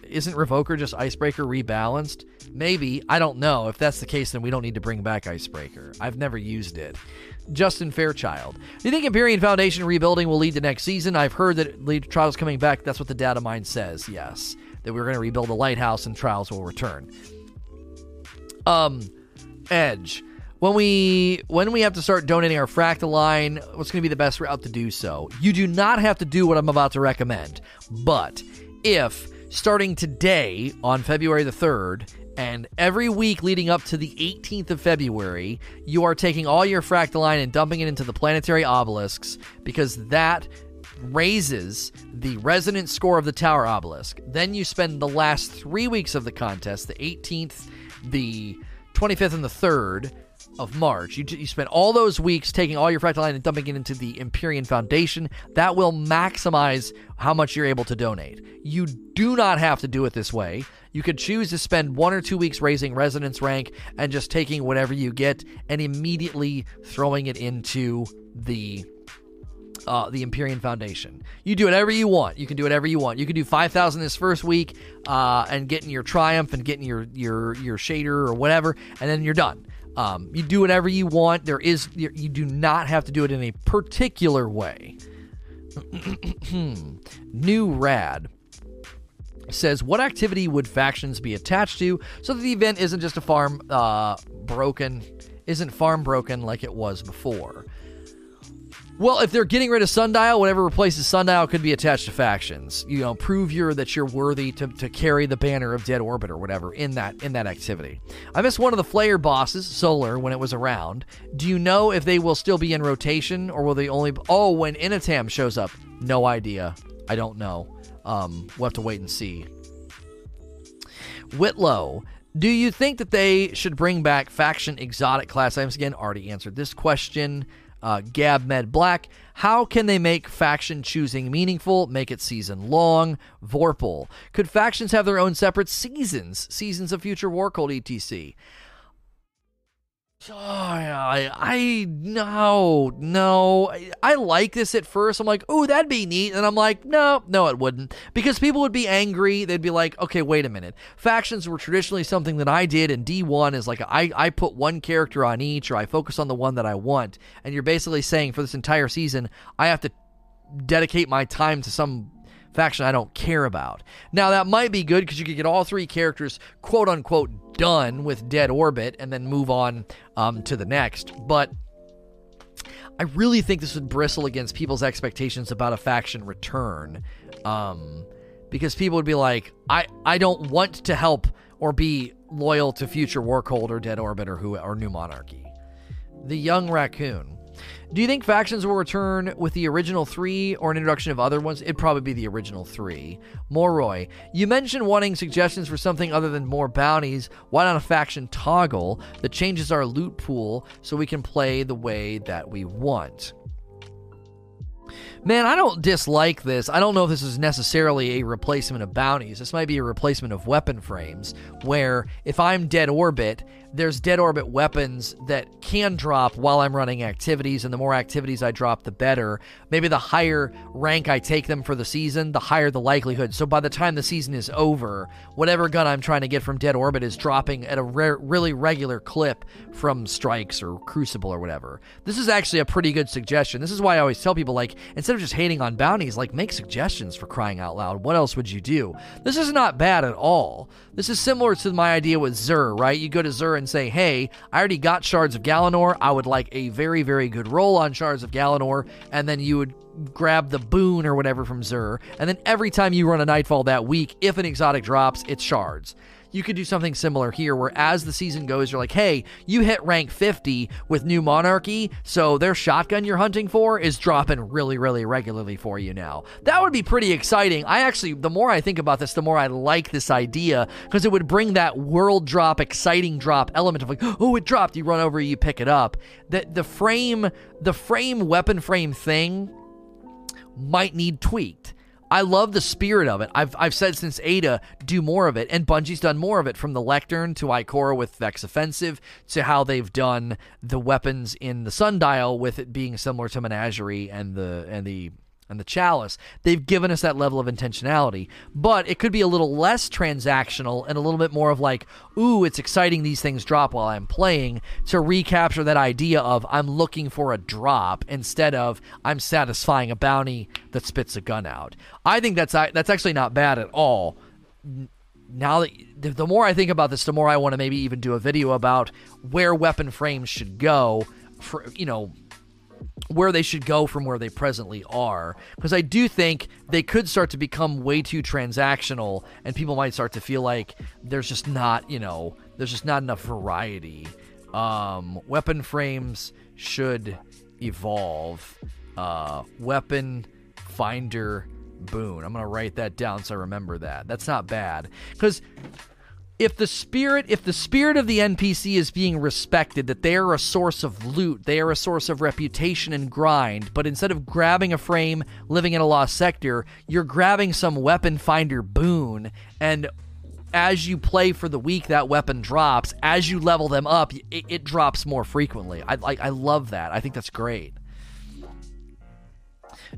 Isn't Revoker just Icebreaker rebalanced? Maybe I don't know. If that's the case, then we don't need to bring back Icebreaker. I've never used it. Justin Fairchild. Do you think Empyrean Foundation rebuilding will lead to next season? I've heard that lead trials coming back. That's what the data mine says. Yes that we're going to rebuild the lighthouse and trials will return. Um, Edge. When we when we have to start donating our fractaline, what's going to be the best route to do so? You do not have to do what I'm about to recommend, but if starting today on February the 3rd and every week leading up to the 18th of February, you are taking all your fractaline and dumping it into the planetary obelisks because that raises the resonance score of the tower obelisk. Then you spend the last three weeks of the contest, the 18th, the 25th, and the 3rd of March. You, you spend all those weeks taking all your fractaline and dumping it into the Empyrean Foundation. That will maximize how much you're able to donate. You do not have to do it this way. You could choose to spend one or two weeks raising resonance rank and just taking whatever you get and immediately throwing it into the uh, the Empyrean Foundation. You do whatever you want. You can do whatever you want. You can do five thousand this first week, uh, and getting your triumph and getting your your your shader or whatever, and then you're done. Um, you do whatever you want. There is you do not have to do it in a particular way. New rad says what activity would factions be attached to so that the event isn't just a farm uh, broken isn't farm broken like it was before well, if they're getting rid of Sundial, whatever replaces Sundial could be attached to factions. You know, prove you're that you're worthy to, to carry the banner of Dead Orbit or whatever in that in that activity. I missed one of the Flayer bosses, Solar, when it was around. Do you know if they will still be in rotation or will they only? Oh, when Inatam shows up, no idea. I don't know. Um, we'll have to wait and see. Whitlow, do you think that they should bring back faction exotic class items again? Already answered this question uh, Gab Med Black. How can they make faction choosing meaningful? Make it season long. Vorpal. Could factions have their own separate seasons? Seasons of Future War Cult etc. Oh, I, I no no I, I, like this at first. I'm like, oh, that'd be neat, and I'm like, no, no, it wouldn't, because people would be angry. They'd be like, okay, wait a minute. Factions were traditionally something that I did, and D1 is like I I put one character on each, or I focus on the one that I want, and you're basically saying for this entire season, I have to dedicate my time to some faction I don't care about. Now, that might be good because you could get all three characters, quote unquote, done with Dead Orbit and then move on um, to the next. But I really think this would bristle against people's expectations about a faction return. Um, because people would be like, I, I don't want to help or be loyal to future War Cult or Dead Orbit or who or New Monarchy. The Young Raccoon. Do you think factions will return with the original three or an introduction of other ones? It'd probably be the original three. Moroy, you mentioned wanting suggestions for something other than more bounties. Why not a faction toggle that changes our loot pool so we can play the way that we want? Man, I don't dislike this. I don't know if this is necessarily a replacement of bounties. This might be a replacement of weapon frames, where if I'm dead orbit there's dead orbit weapons that can drop while I'm running activities, and the more activities I drop, the better. Maybe the higher rank I take them for the season, the higher the likelihood. So by the time the season is over, whatever gun I'm trying to get from dead orbit is dropping at a re- really regular clip from strikes or crucible or whatever. This is actually a pretty good suggestion. This is why I always tell people like instead of just hating on bounties, like make suggestions for crying out loud. What else would you do? This is not bad at all. This is similar to my idea with Xur, right? You go to Xur and say, hey, I already got Shards of Galanor. I would like a very, very good roll on Shards of Galanor. And then you would grab the boon or whatever from Xur, and then every time you run a Nightfall that week, if an exotic drops, it's shards you could do something similar here where as the season goes, you're like, hey, you hit rank 50 with New Monarchy, so their shotgun you're hunting for is dropping really, really regularly for you now. That would be pretty exciting. I actually, the more I think about this, the more I like this idea because it would bring that world drop, exciting drop element of like, oh, it dropped. You run over, you pick it up. The, the frame, the frame weapon frame thing might need tweaked I love the spirit of it. I've, I've said since Ada, do more of it. And Bungie's done more of it from the Lectern to Ikora with Vex Offensive to how they've done the weapons in the Sundial with it being similar to Menagerie and the and the and the chalice, they've given us that level of intentionality. But it could be a little less transactional and a little bit more of like, ooh, it's exciting these things drop while I'm playing to recapture that idea of I'm looking for a drop instead of I'm satisfying a bounty that spits a gun out. I think that's that's actually not bad at all. Now that the more I think about this, the more I want to maybe even do a video about where weapon frames should go for you know where they should go from where they presently are. Because I do think they could start to become way too transactional, and people might start to feel like there's just not, you know, there's just not enough variety. Um, weapon frames should evolve. Uh, weapon finder boon. I'm gonna write that down so I remember that. That's not bad because if the spirit if the spirit of the NPC is being respected that they are a source of loot, they are a source of reputation and grind, but instead of grabbing a frame living in a lost sector, you're grabbing some weapon finder boon and as you play for the week that weapon drops, as you level them up, it, it drops more frequently. I like I love that. I think that's great.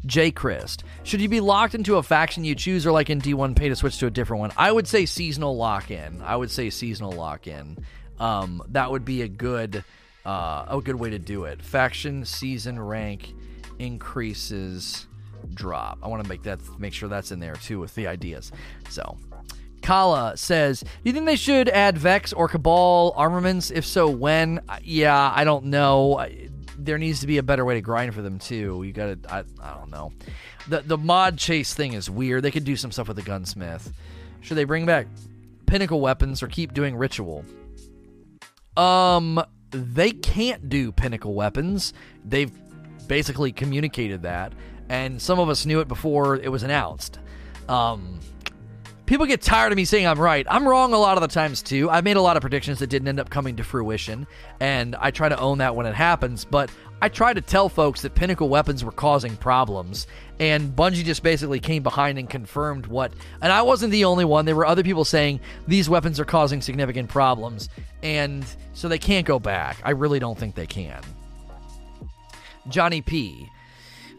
J. Christ. Should you be locked into a faction you choose or like in D1 pay to switch to a different one? I would say seasonal lock in. I would say seasonal lock in. Um, that would be a good uh, a good way to do it. Faction season rank increases drop. I want to make that make sure that's in there too with the ideas. So Kala says, Do you think they should add Vex or Cabal armaments? If so, when? Yeah, I don't know there needs to be a better way to grind for them too. You got to I, I don't know. The the mod chase thing is weird. They could do some stuff with the gunsmith. Should they bring back pinnacle weapons or keep doing ritual? Um they can't do pinnacle weapons. They've basically communicated that and some of us knew it before it was announced. Um people get tired of me saying I'm right. I'm wrong a lot of the times too. I've made a lot of predictions that didn't end up coming to fruition, and I try to own that when it happens. But I try to tell folks that Pinnacle weapons were causing problems, and Bungie just basically came behind and confirmed what. And I wasn't the only one. There were other people saying these weapons are causing significant problems, and so they can't go back. I really don't think they can. Johnny P.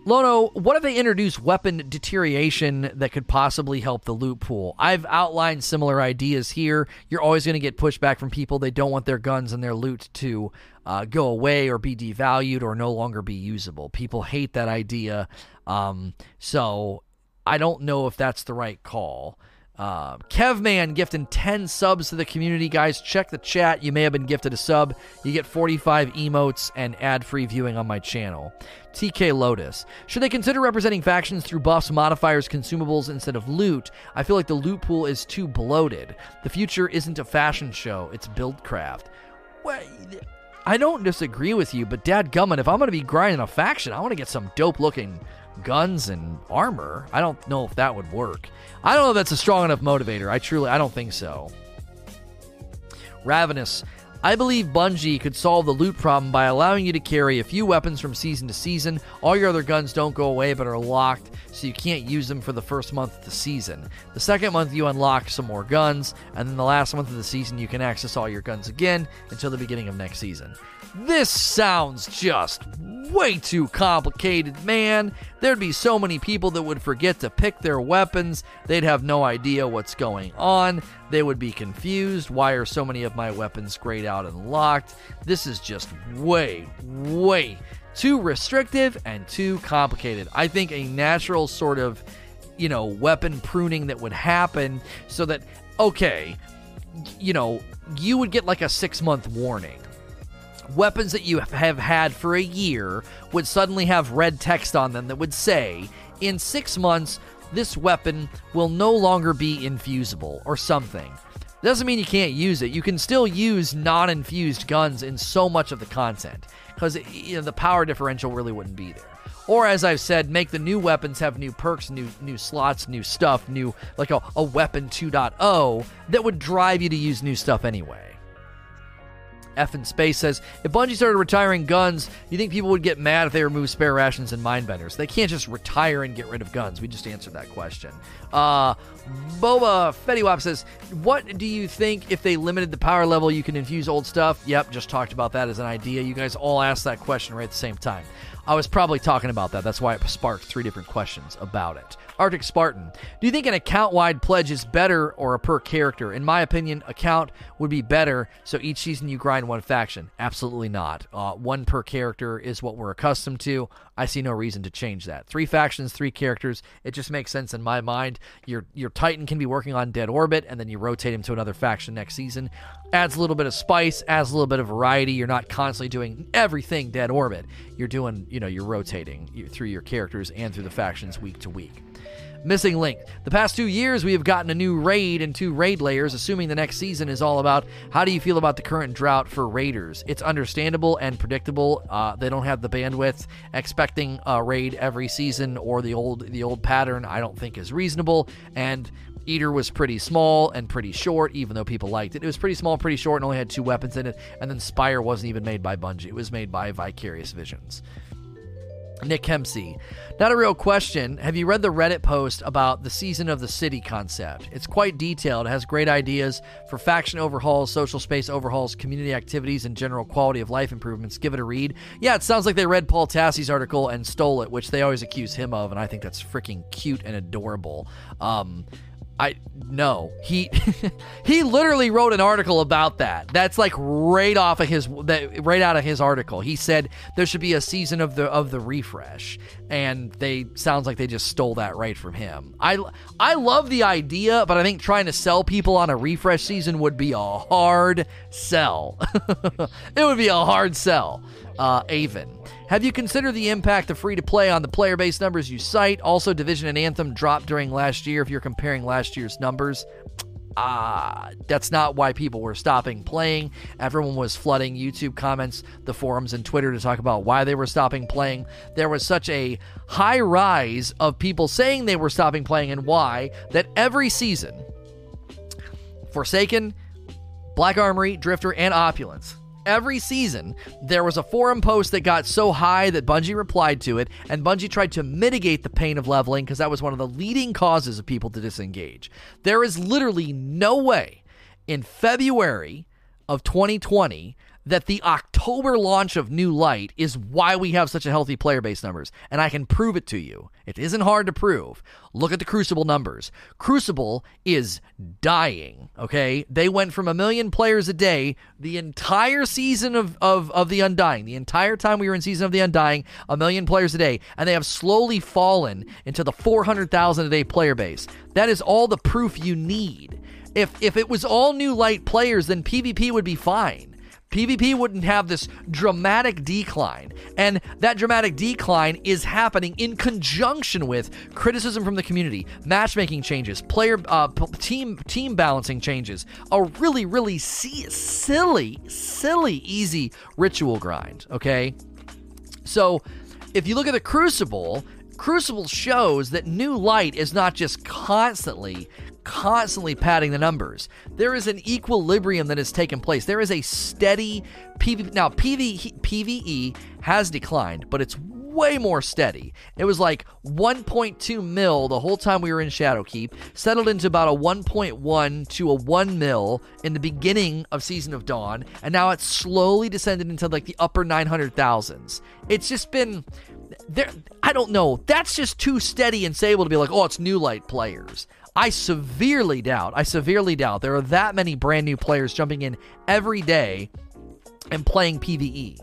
Lono, what if they introduce weapon deterioration that could possibly help the loot pool? I've outlined similar ideas here. You're always going to get pushback from people. They don't want their guns and their loot to uh, go away or be devalued or no longer be usable. People hate that idea. Um, so I don't know if that's the right call. Uh, Kevman gifting 10 subs to the community, guys. Check the chat. You may have been gifted a sub. You get 45 emotes and ad free viewing on my channel. TK Lotus. Should they consider representing factions through buffs, modifiers, consumables instead of loot? I feel like the loot pool is too bloated. The future isn't a fashion show, it's buildcraft. Well, I don't disagree with you, but dad gummit, if I'm going to be grinding a faction, I want to get some dope looking guns and armor. I don't know if that would work. I don't know if that's a strong enough motivator. I truly, I don't think so. Ravenous. I believe Bungie could solve the loot problem by allowing you to carry a few weapons from season to season. All your other guns don't go away but are locked, so you can't use them for the first month of the season. The second month, you unlock some more guns, and then the last month of the season, you can access all your guns again until the beginning of next season. This sounds just way too complicated, man. There'd be so many people that would forget to pick their weapons. They'd have no idea what's going on. They would be confused. Why are so many of my weapons grayed out and locked? This is just way, way too restrictive and too complicated. I think a natural sort of, you know, weapon pruning that would happen so that, okay, you know, you would get like a six month warning weapons that you have had for a year would suddenly have red text on them that would say, in six months, this weapon will no longer be infusible or something. Doesn't mean you can't use it. You can still use non infused guns in so much of the content because you know, the power differential really wouldn't be there. Or as I've said, make the new weapons have new perks, new new slots, new stuff, new like a, a weapon 2.0 that would drive you to use new stuff anyway. F in Space says, if Bungie started retiring guns, you think people would get mad if they removed spare rations and mindbenders? They can't just retire and get rid of guns. We just answered that question. Uh, Boba Fettiwap says, what do you think if they limited the power level you can infuse old stuff? Yep, just talked about that as an idea. You guys all asked that question right at the same time. I was probably talking about that. That's why it sparked three different questions about it. Arctic Spartan, do you think an account wide pledge is better or a per character? In my opinion, account would be better, so each season you grind one faction. Absolutely not. Uh, one per character is what we're accustomed to. I see no reason to change that. Three factions, three characters. It just makes sense in my mind. Your your Titan can be working on Dead Orbit, and then you rotate him to another faction next season. Adds a little bit of spice, adds a little bit of variety. You're not constantly doing everything Dead Orbit. You're doing, you know, you're rotating through your characters and through the factions week to week. Missing link. The past two years, we have gotten a new raid and two raid lairs, assuming the next season is all about how do you feel about the current drought for raiders? It's understandable and predictable. Uh, they don't have the bandwidth. Expecting a raid every season or the old the old pattern, I don't think is reasonable. And Eater was pretty small and pretty short, even though people liked it. It was pretty small, pretty short, and only had two weapons in it. And then Spire wasn't even made by Bungie; it was made by Vicarious Visions. Nick Kempsey. Not a real question. Have you read the Reddit post about the season of the city concept? It's quite detailed. It has great ideas for faction overhauls, social space overhauls, community activities, and general quality of life improvements. Give it a read. Yeah, it sounds like they read Paul Tassi's article and stole it, which they always accuse him of, and I think that's freaking cute and adorable. Um, I no. He he literally wrote an article about that. That's like right off of his that right out of his article. He said there should be a season of the of the refresh and they sounds like they just stole that right from him. I I love the idea, but I think trying to sell people on a refresh season would be a hard sell. it would be a hard sell. Uh Avon. Have you considered the impact of free to play on the player base numbers you cite? Also, Division and Anthem dropped during last year if you're comparing last year's numbers. Ah, that's not why people were stopping playing. Everyone was flooding YouTube comments, the forums, and Twitter to talk about why they were stopping playing. There was such a high rise of people saying they were stopping playing and why that every season, Forsaken, Black Armory, Drifter, and Opulence every season, there was a forum post that got so high that Bungie replied to it, and Bungie tried to mitigate the pain of leveling because that was one of the leading causes of people to disengage. There is literally no way in February of 2020 that the October launch of New Light is why we have such a healthy player base numbers, and I can prove it to you. It isn't hard to prove. Look at the Crucible numbers. Crucible is dying, okay? They went from a million players a day the entire season of, of, of The Undying, the entire time we were in Season of The Undying, a million players a day, and they have slowly fallen into the 400,000 a day player base. That is all the proof you need. If, if it was all New Light players, then PvP would be fine PvP wouldn't have this dramatic decline. And that dramatic decline is happening in conjunction with criticism from the community, matchmaking changes, player uh, team team balancing changes, a really really silly silly easy ritual grind, okay? So, if you look at the Crucible, Crucible shows that New Light is not just constantly constantly padding the numbers. There is an equilibrium that has taken place. There is a steady PvP. Now, PvE, PvE has declined, but it's way more steady. It was like 1.2 mil the whole time we were in Shadowkeep, settled into about a 1.1 to a 1 mil in the beginning of Season of Dawn, and now it's slowly descended into like the upper 900,000s. It's just been there I don't know. That's just too steady and stable to be like, "Oh, it's new light players." I severely doubt, I severely doubt there are that many brand new players jumping in every day and playing PvE.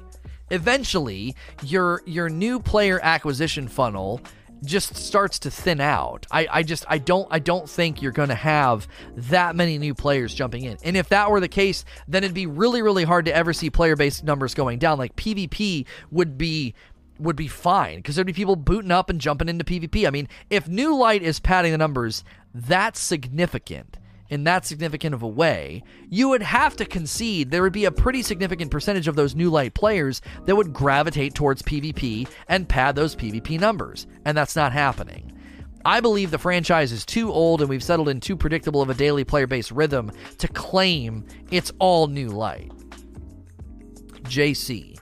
Eventually, your your new player acquisition funnel just starts to thin out. I, I just I don't I don't think you're going to have that many new players jumping in. And if that were the case, then it'd be really really hard to ever see player base numbers going down. Like PvP would be would be fine because there'd be people booting up and jumping into PvP. I mean, if New Light is padding the numbers, that's significant in that significant of a way, you would have to concede there would be a pretty significant percentage of those new light players that would gravitate towards PvP and pad those PvP numbers. And that's not happening. I believe the franchise is too old and we've settled in too predictable of a daily player based rhythm to claim it's all new light. JC.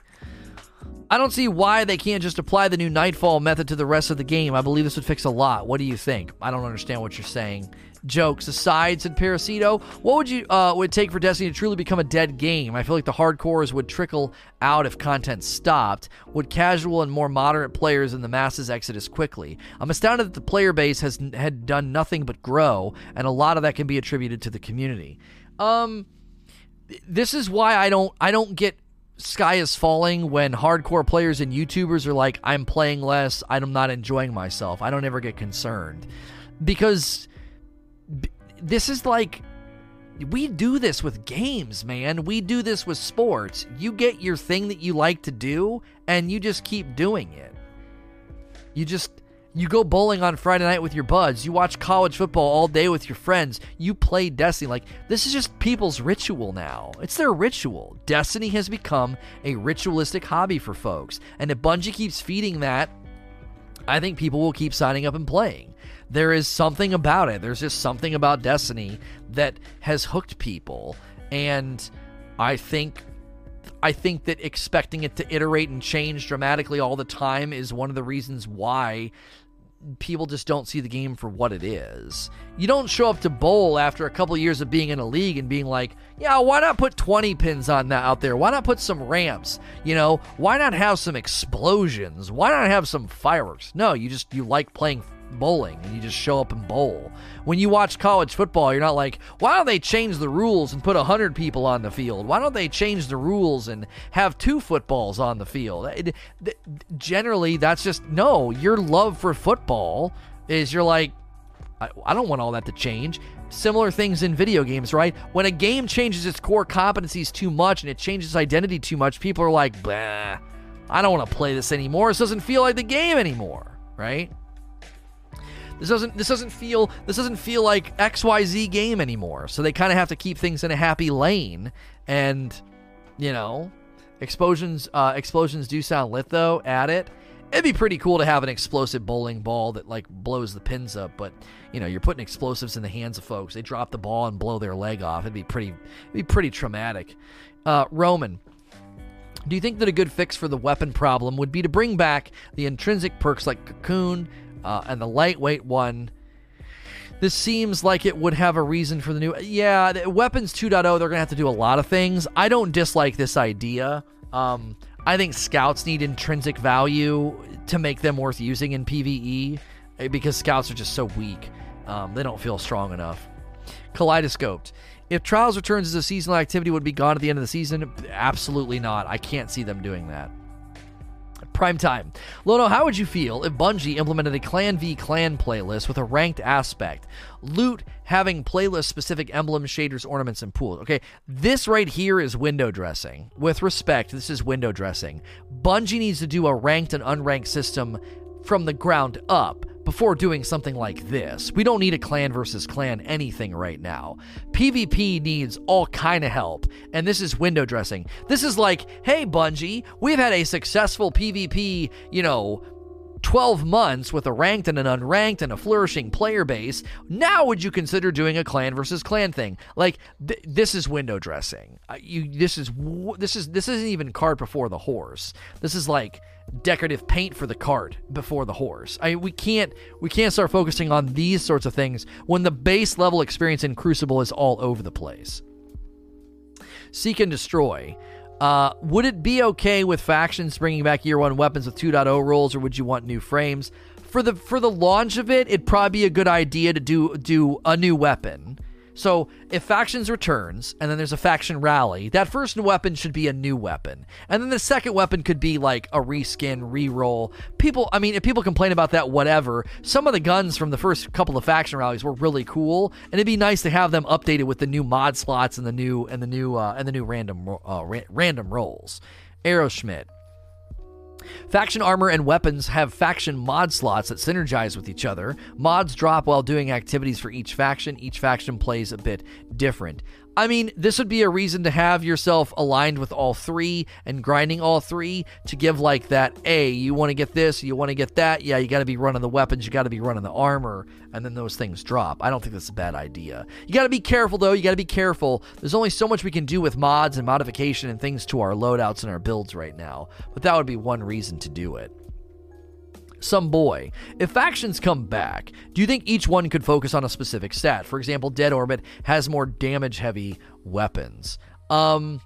I don't see why they can't just apply the new Nightfall method to the rest of the game. I believe this would fix a lot. What do you think? I don't understand what you're saying jokes aside, said Parasito, what would you uh, would take for Destiny to truly become a dead game? I feel like the hardcores would trickle out if content stopped. Would casual and more moderate players and the masses exodus quickly? I'm astounded that the player base has had done nothing but grow, and a lot of that can be attributed to the community. Um, this is why I don't I don't get sky is falling when hardcore players and YouTubers are like, I'm playing less, I'm not enjoying myself. I don't ever get concerned because this is like we do this with games, man. We do this with sports. You get your thing that you like to do and you just keep doing it. You just you go bowling on Friday night with your buds. You watch college football all day with your friends. You play Destiny. Like, this is just people's ritual now. It's their ritual. Destiny has become a ritualistic hobby for folks. And if Bungie keeps feeding that, I think people will keep signing up and playing there is something about it. There's just something about Destiny that has hooked people, and I think I think that expecting it to iterate and change dramatically all the time is one of the reasons why people just don't see the game for what it is. You don't show up to bowl after a couple of years of being in a league and being like, "Yeah, why not put 20 pins on that out there? Why not put some ramps? You know, why not have some explosions? Why not have some fireworks?" No, you just you like playing bowling and you just show up and bowl. When you watch college football, you're not like, why don't they change the rules and put 100 people on the field? Why don't they change the rules and have two footballs on the field? It, generally, that's just no. Your love for football is you're like, I, I don't want all that to change. Similar things in video games, right? When a game changes its core competencies too much and it changes identity too much, people are like, bah, I don't want to play this anymore. This doesn't feel like the game anymore, right? This doesn't this doesn't feel this doesn't feel like XYZ game anymore. So they kind of have to keep things in a happy lane and you know, explosions uh, explosions do sound lit though at it. It'd be pretty cool to have an explosive bowling ball that like blows the pins up, but you know, you're putting explosives in the hands of folks. They drop the ball and blow their leg off. It'd be pretty it'd be pretty traumatic. Uh, Roman, do you think that a good fix for the weapon problem would be to bring back the intrinsic perks like Cocoon, uh, and the lightweight one, this seems like it would have a reason for the new. Yeah, Weapons 2.0, they're going to have to do a lot of things. I don't dislike this idea. Um, I think scouts need intrinsic value to make them worth using in PvE eh, because scouts are just so weak. Um, they don't feel strong enough. Kaleidoscoped. If Trials returns as a seasonal activity would be gone at the end of the season, absolutely not. I can't see them doing that. Prime time. Lono, how would you feel if Bungie implemented a Clan v Clan playlist with a ranked aspect? Loot having playlist specific emblems, shaders, ornaments, and pools. Okay, this right here is window dressing. With respect, this is window dressing. Bungie needs to do a ranked and unranked system from the ground up before doing something like this. We don't need a clan versus clan anything right now. PvP needs all kind of help, and this is window dressing. This is like, hey Bungie, we've had a successful PvP, you know, 12 months with a ranked and an unranked and a flourishing player base, now would you consider doing a clan versus clan thing? Like th- this is window dressing. Uh, you this is this is this isn't even cart before the horse. This is like decorative paint for the cart before the horse. I we can't we can't start focusing on these sorts of things when the base level experience in Crucible is all over the place. Seek and destroy. Uh, would it be okay with factions bringing back year one weapons with 2.0 rules, or would you want new frames? For the for the launch of it, it'd probably be a good idea to do do a new weapon So if factions returns and then there's a faction rally, that first weapon should be a new weapon. And then the second weapon could be like a reskin, reroll. People I mean, if people complain about that, whatever. Some of the guns from the first couple of faction rallies were really cool, and it'd be nice to have them updated with the new mod slots and the new and the new uh, and the new random uh, ra- random rolls. Aeroschmidt. Faction armor and weapons have faction mod slots that synergize with each other. Mods drop while doing activities for each faction. Each faction plays a bit different. I mean, this would be a reason to have yourself aligned with all three and grinding all three to give like that. A, you want to get this, you want to get that. Yeah, you got to be running the weapons, you got to be running the armor, and then those things drop. I don't think that's a bad idea. You got to be careful though. You got to be careful. There's only so much we can do with mods and modification and things to our loadouts and our builds right now, but that would be one reason to do it some boy. If factions come back, do you think each one could focus on a specific stat? For example, Dead Orbit has more damage heavy weapons. Um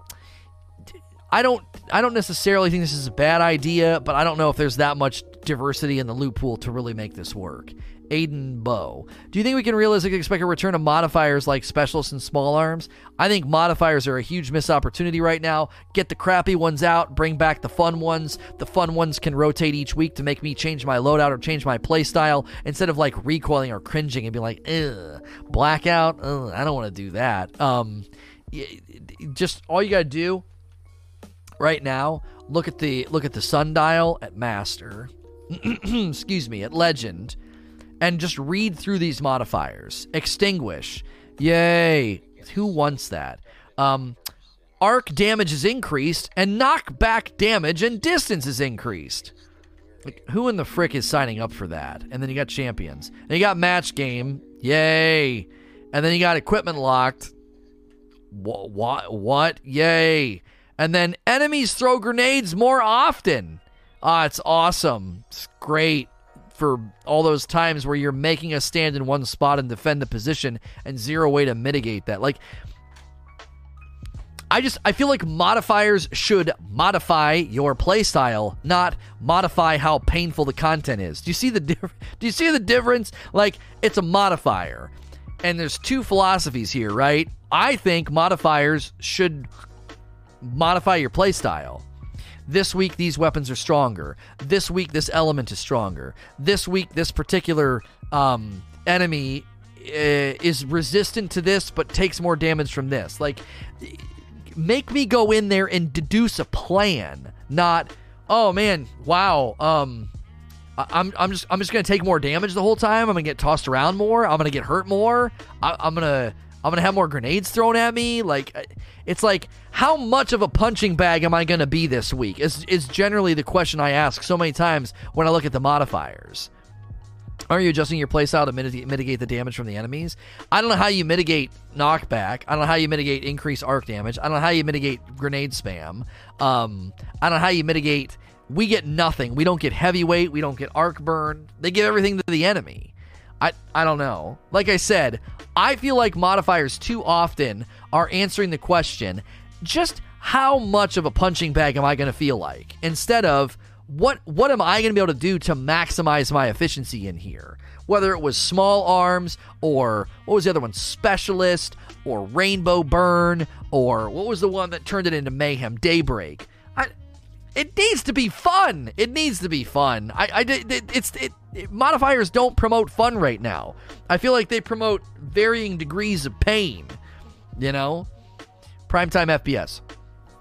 I don't I don't necessarily think this is a bad idea, but I don't know if there's that much diversity in the loot pool to really make this work. Aiden Bow. Do you think we can realistically expect a return of modifiers like specialists and small arms? I think modifiers are a huge missed opportunity right now. Get the crappy ones out, bring back the fun ones. The fun ones can rotate each week to make me change my loadout or change my playstyle instead of like recoiling or cringing and be like, ugh, blackout. Ugh, I don't want to do that. Um, just all you gotta do right now. Look at the look at the sundial at master. excuse me, at legend and just read through these modifiers. Extinguish. Yay. Who wants that? Um, arc damage is increased, and knockback damage and distance is increased. Like, who in the frick is signing up for that? And then you got champions. And you got match game. Yay. And then you got equipment locked. What? What? What? Yay. And then enemies throw grenades more often. Ah, it's awesome. It's great for all those times where you're making a stand in one spot and defend the position and zero way to mitigate that. Like I just I feel like modifiers should modify your playstyle, not modify how painful the content is. Do you see the diff- Do you see the difference? Like it's a modifier. And there's two philosophies here, right? I think modifiers should modify your playstyle. This week, these weapons are stronger. This week, this element is stronger. This week, this particular um, enemy uh, is resistant to this, but takes more damage from this. Like, make me go in there and deduce a plan, not, oh man, wow, um, I'm, I'm just I'm just gonna take more damage the whole time. I'm gonna get tossed around more. I'm gonna get hurt more. I, I'm gonna I'm gonna have more grenades thrown at me. Like, it's like, how much of a punching bag am I gonna be this week? Is is generally the question I ask so many times when I look at the modifiers. Are you adjusting your playstyle to mitigate, mitigate the damage from the enemies? I don't know how you mitigate knockback. I don't know how you mitigate increased arc damage. I don't know how you mitigate grenade spam. Um, I don't know how you mitigate. We get nothing. We don't get heavyweight. We don't get arc burn. They give everything to the enemy. I I don't know. Like I said, I feel like modifiers too often are answering the question, just how much of a punching bag am I going to feel like instead of what what am I going to be able to do to maximize my efficiency in here? Whether it was small arms or what was the other one? Specialist or rainbow burn or what was the one that turned it into mayhem? Daybreak. It needs to be fun. It needs to be fun. I, I it, it's it, it, modifiers don't promote fun right now. I feel like they promote varying degrees of pain. You know, primetime FPS.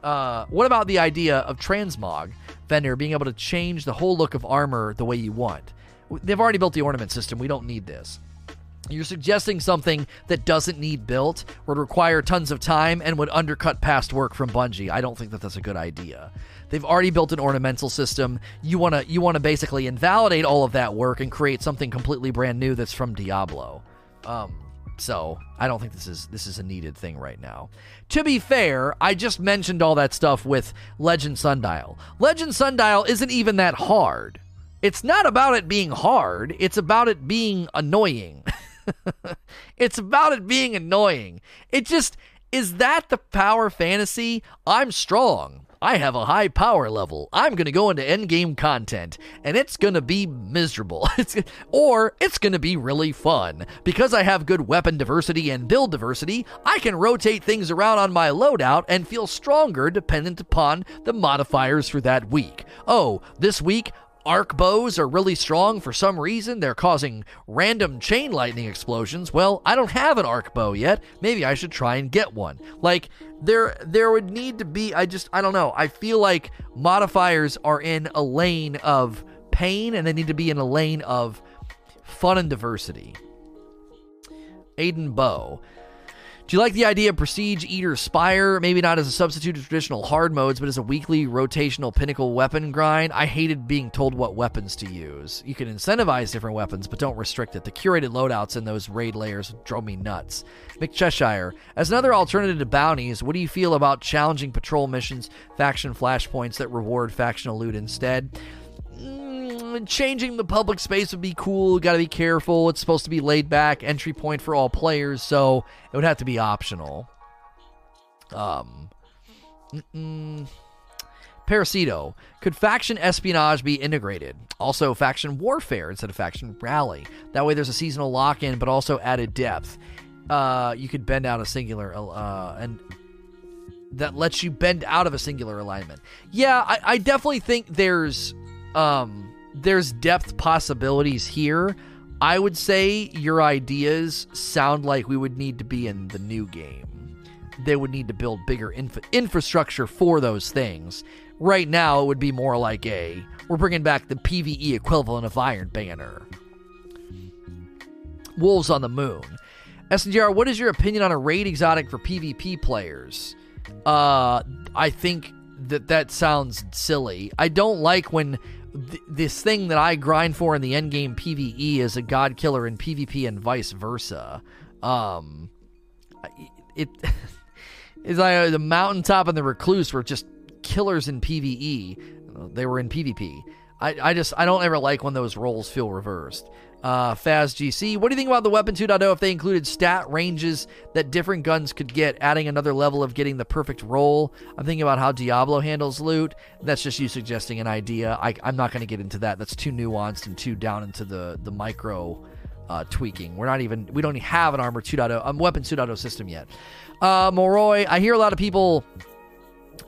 Uh, what about the idea of transmog vendor being able to change the whole look of armor the way you want? They've already built the ornament system. We don't need this. You're suggesting something that doesn't need built, would require tons of time, and would undercut past work from Bungie. I don't think that that's a good idea. They've already built an ornamental system. You want to you want to basically invalidate all of that work and create something completely brand new that's from Diablo. Um, so I don't think this is this is a needed thing right now. To be fair, I just mentioned all that stuff with Legend Sundial. Legend Sundial isn't even that hard. It's not about it being hard. It's about it being annoying. it's about it being annoying. It just is that the power fantasy? I'm strong. I have a high power level. I'm going to go into endgame content, and it's going to be miserable. It's, or it's going to be really fun. Because I have good weapon diversity and build diversity, I can rotate things around on my loadout and feel stronger dependent upon the modifiers for that week. Oh, this week arc bows are really strong for some reason. They're causing random chain lightning explosions. Well, I don't have an arc bow yet. Maybe I should try and get one. Like there there would need to be I just I don't know. I feel like modifiers are in a lane of pain and they need to be in a lane of fun and diversity. Aiden Bow. Do you like the idea of Prestige Eater Spire? Maybe not as a substitute to traditional hard modes, but as a weekly rotational pinnacle weapon grind. I hated being told what weapons to use. You can incentivize different weapons, but don't restrict it. The curated loadouts in those raid lairs drove me nuts. McCheshire. As another alternative to bounties, what do you feel about challenging patrol missions, faction flashpoints that reward factional loot instead? Changing the public space would be cool. Got to be careful. It's supposed to be laid back, entry point for all players, so it would have to be optional. Um, mm Parasito. Could faction espionage be integrated? Also, faction warfare instead of faction rally. That way, there's a seasonal lock in, but also added depth. Uh, you could bend out a singular, uh, and that lets you bend out of a singular alignment. Yeah, I, I definitely think there's um there's depth possibilities here. I would say your ideas sound like we would need to be in the new game. They would need to build bigger inf- infrastructure for those things. Right now, it would be more like a we're bringing back the PVE equivalent of Iron Banner. Wolves on the Moon. SNGR, what is your opinion on a raid exotic for PvP players? Uh, I think that that sounds silly. I don't like when th- this thing that I grind for in the endgame PVE is a god killer in PvP and vice versa. Um, it is like the mountaintop and the recluse were just killers in PVE. They were in PvP. I, I just I don't ever like when those roles feel reversed uh, Faz GC. What do you think about the Weapon 2.0 if they included stat ranges that different guns could get, adding another level of getting the perfect roll? I'm thinking about how Diablo handles loot. That's just you suggesting an idea. I, am not going to get into that. That's too nuanced and too down into the the micro uh, tweaking. We're not even we don't even have an Armor 2.0 um, Weapon 2.0 system yet. Uh, Moroi, I hear a lot of people.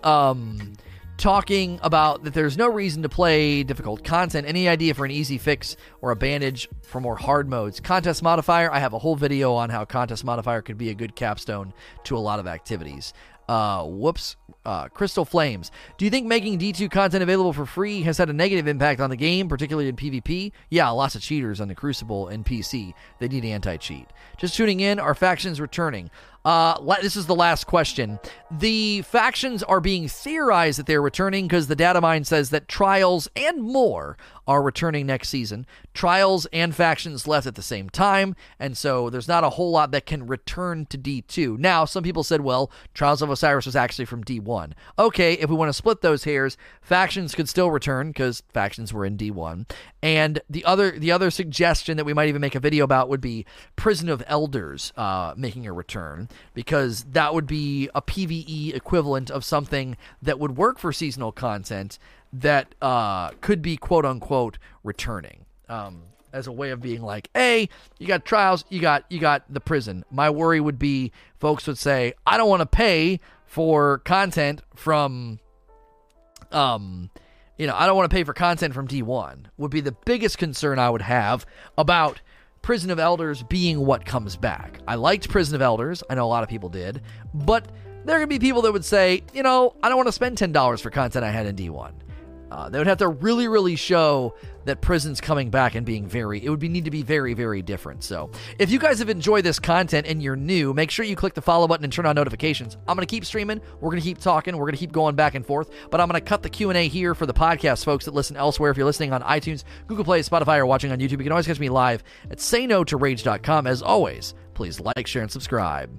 Um, talking about that there's no reason to play difficult content. Any idea for an easy fix or a bandage for more hard modes? Contest modifier, I have a whole video on how contest modifier could be a good capstone to a lot of activities. Uh, whoops. Uh, Crystal Flames. Do you think making D2 content available for free has had a negative impact on the game, particularly in PvP? Yeah, lots of cheaters on the Crucible and PC. They need anti cheat. Just tuning in, are factions returning? Uh, this is the last question. The factions are being theorized that they're returning because the data mine says that trials and more are returning next season. Trials and factions left at the same time, and so there's not a whole lot that can return to D2. Now, some people said, well, Trials of Osiris was actually from D1. Okay, if we want to split those hairs, factions could still return because factions were in D1. And the other the other suggestion that we might even make a video about would be Prison of Elders uh, making a return because that would be a PVE equivalent of something that would work for seasonal content that uh, could be quote unquote returning. Um, as a way of being like, hey, you got trials, you got you got the prison. My worry would be folks would say, I don't want to pay for content from um you know, I don't want to pay for content from D1 would be the biggest concern I would have about Prison of Elders being what comes back. I liked Prison of Elders. I know a lot of people did. But there are going to be people that would say, you know, I don't want to spend $10 for content I had in D1. Uh, they would have to really, really show that prison's coming back and being very it would be need to be very very different. So if you guys have enjoyed this content and you're new make sure you click the follow button and turn on notifications. I'm going to keep streaming we're going to keep talking we're going to keep going back and forth but i'm going to cut the q&a here for the podcast folks that listen elsewhere. If you're listening on itunes google play spotify or watching on youtube you can always catch me live at say no to rage.com as always please like share and subscribe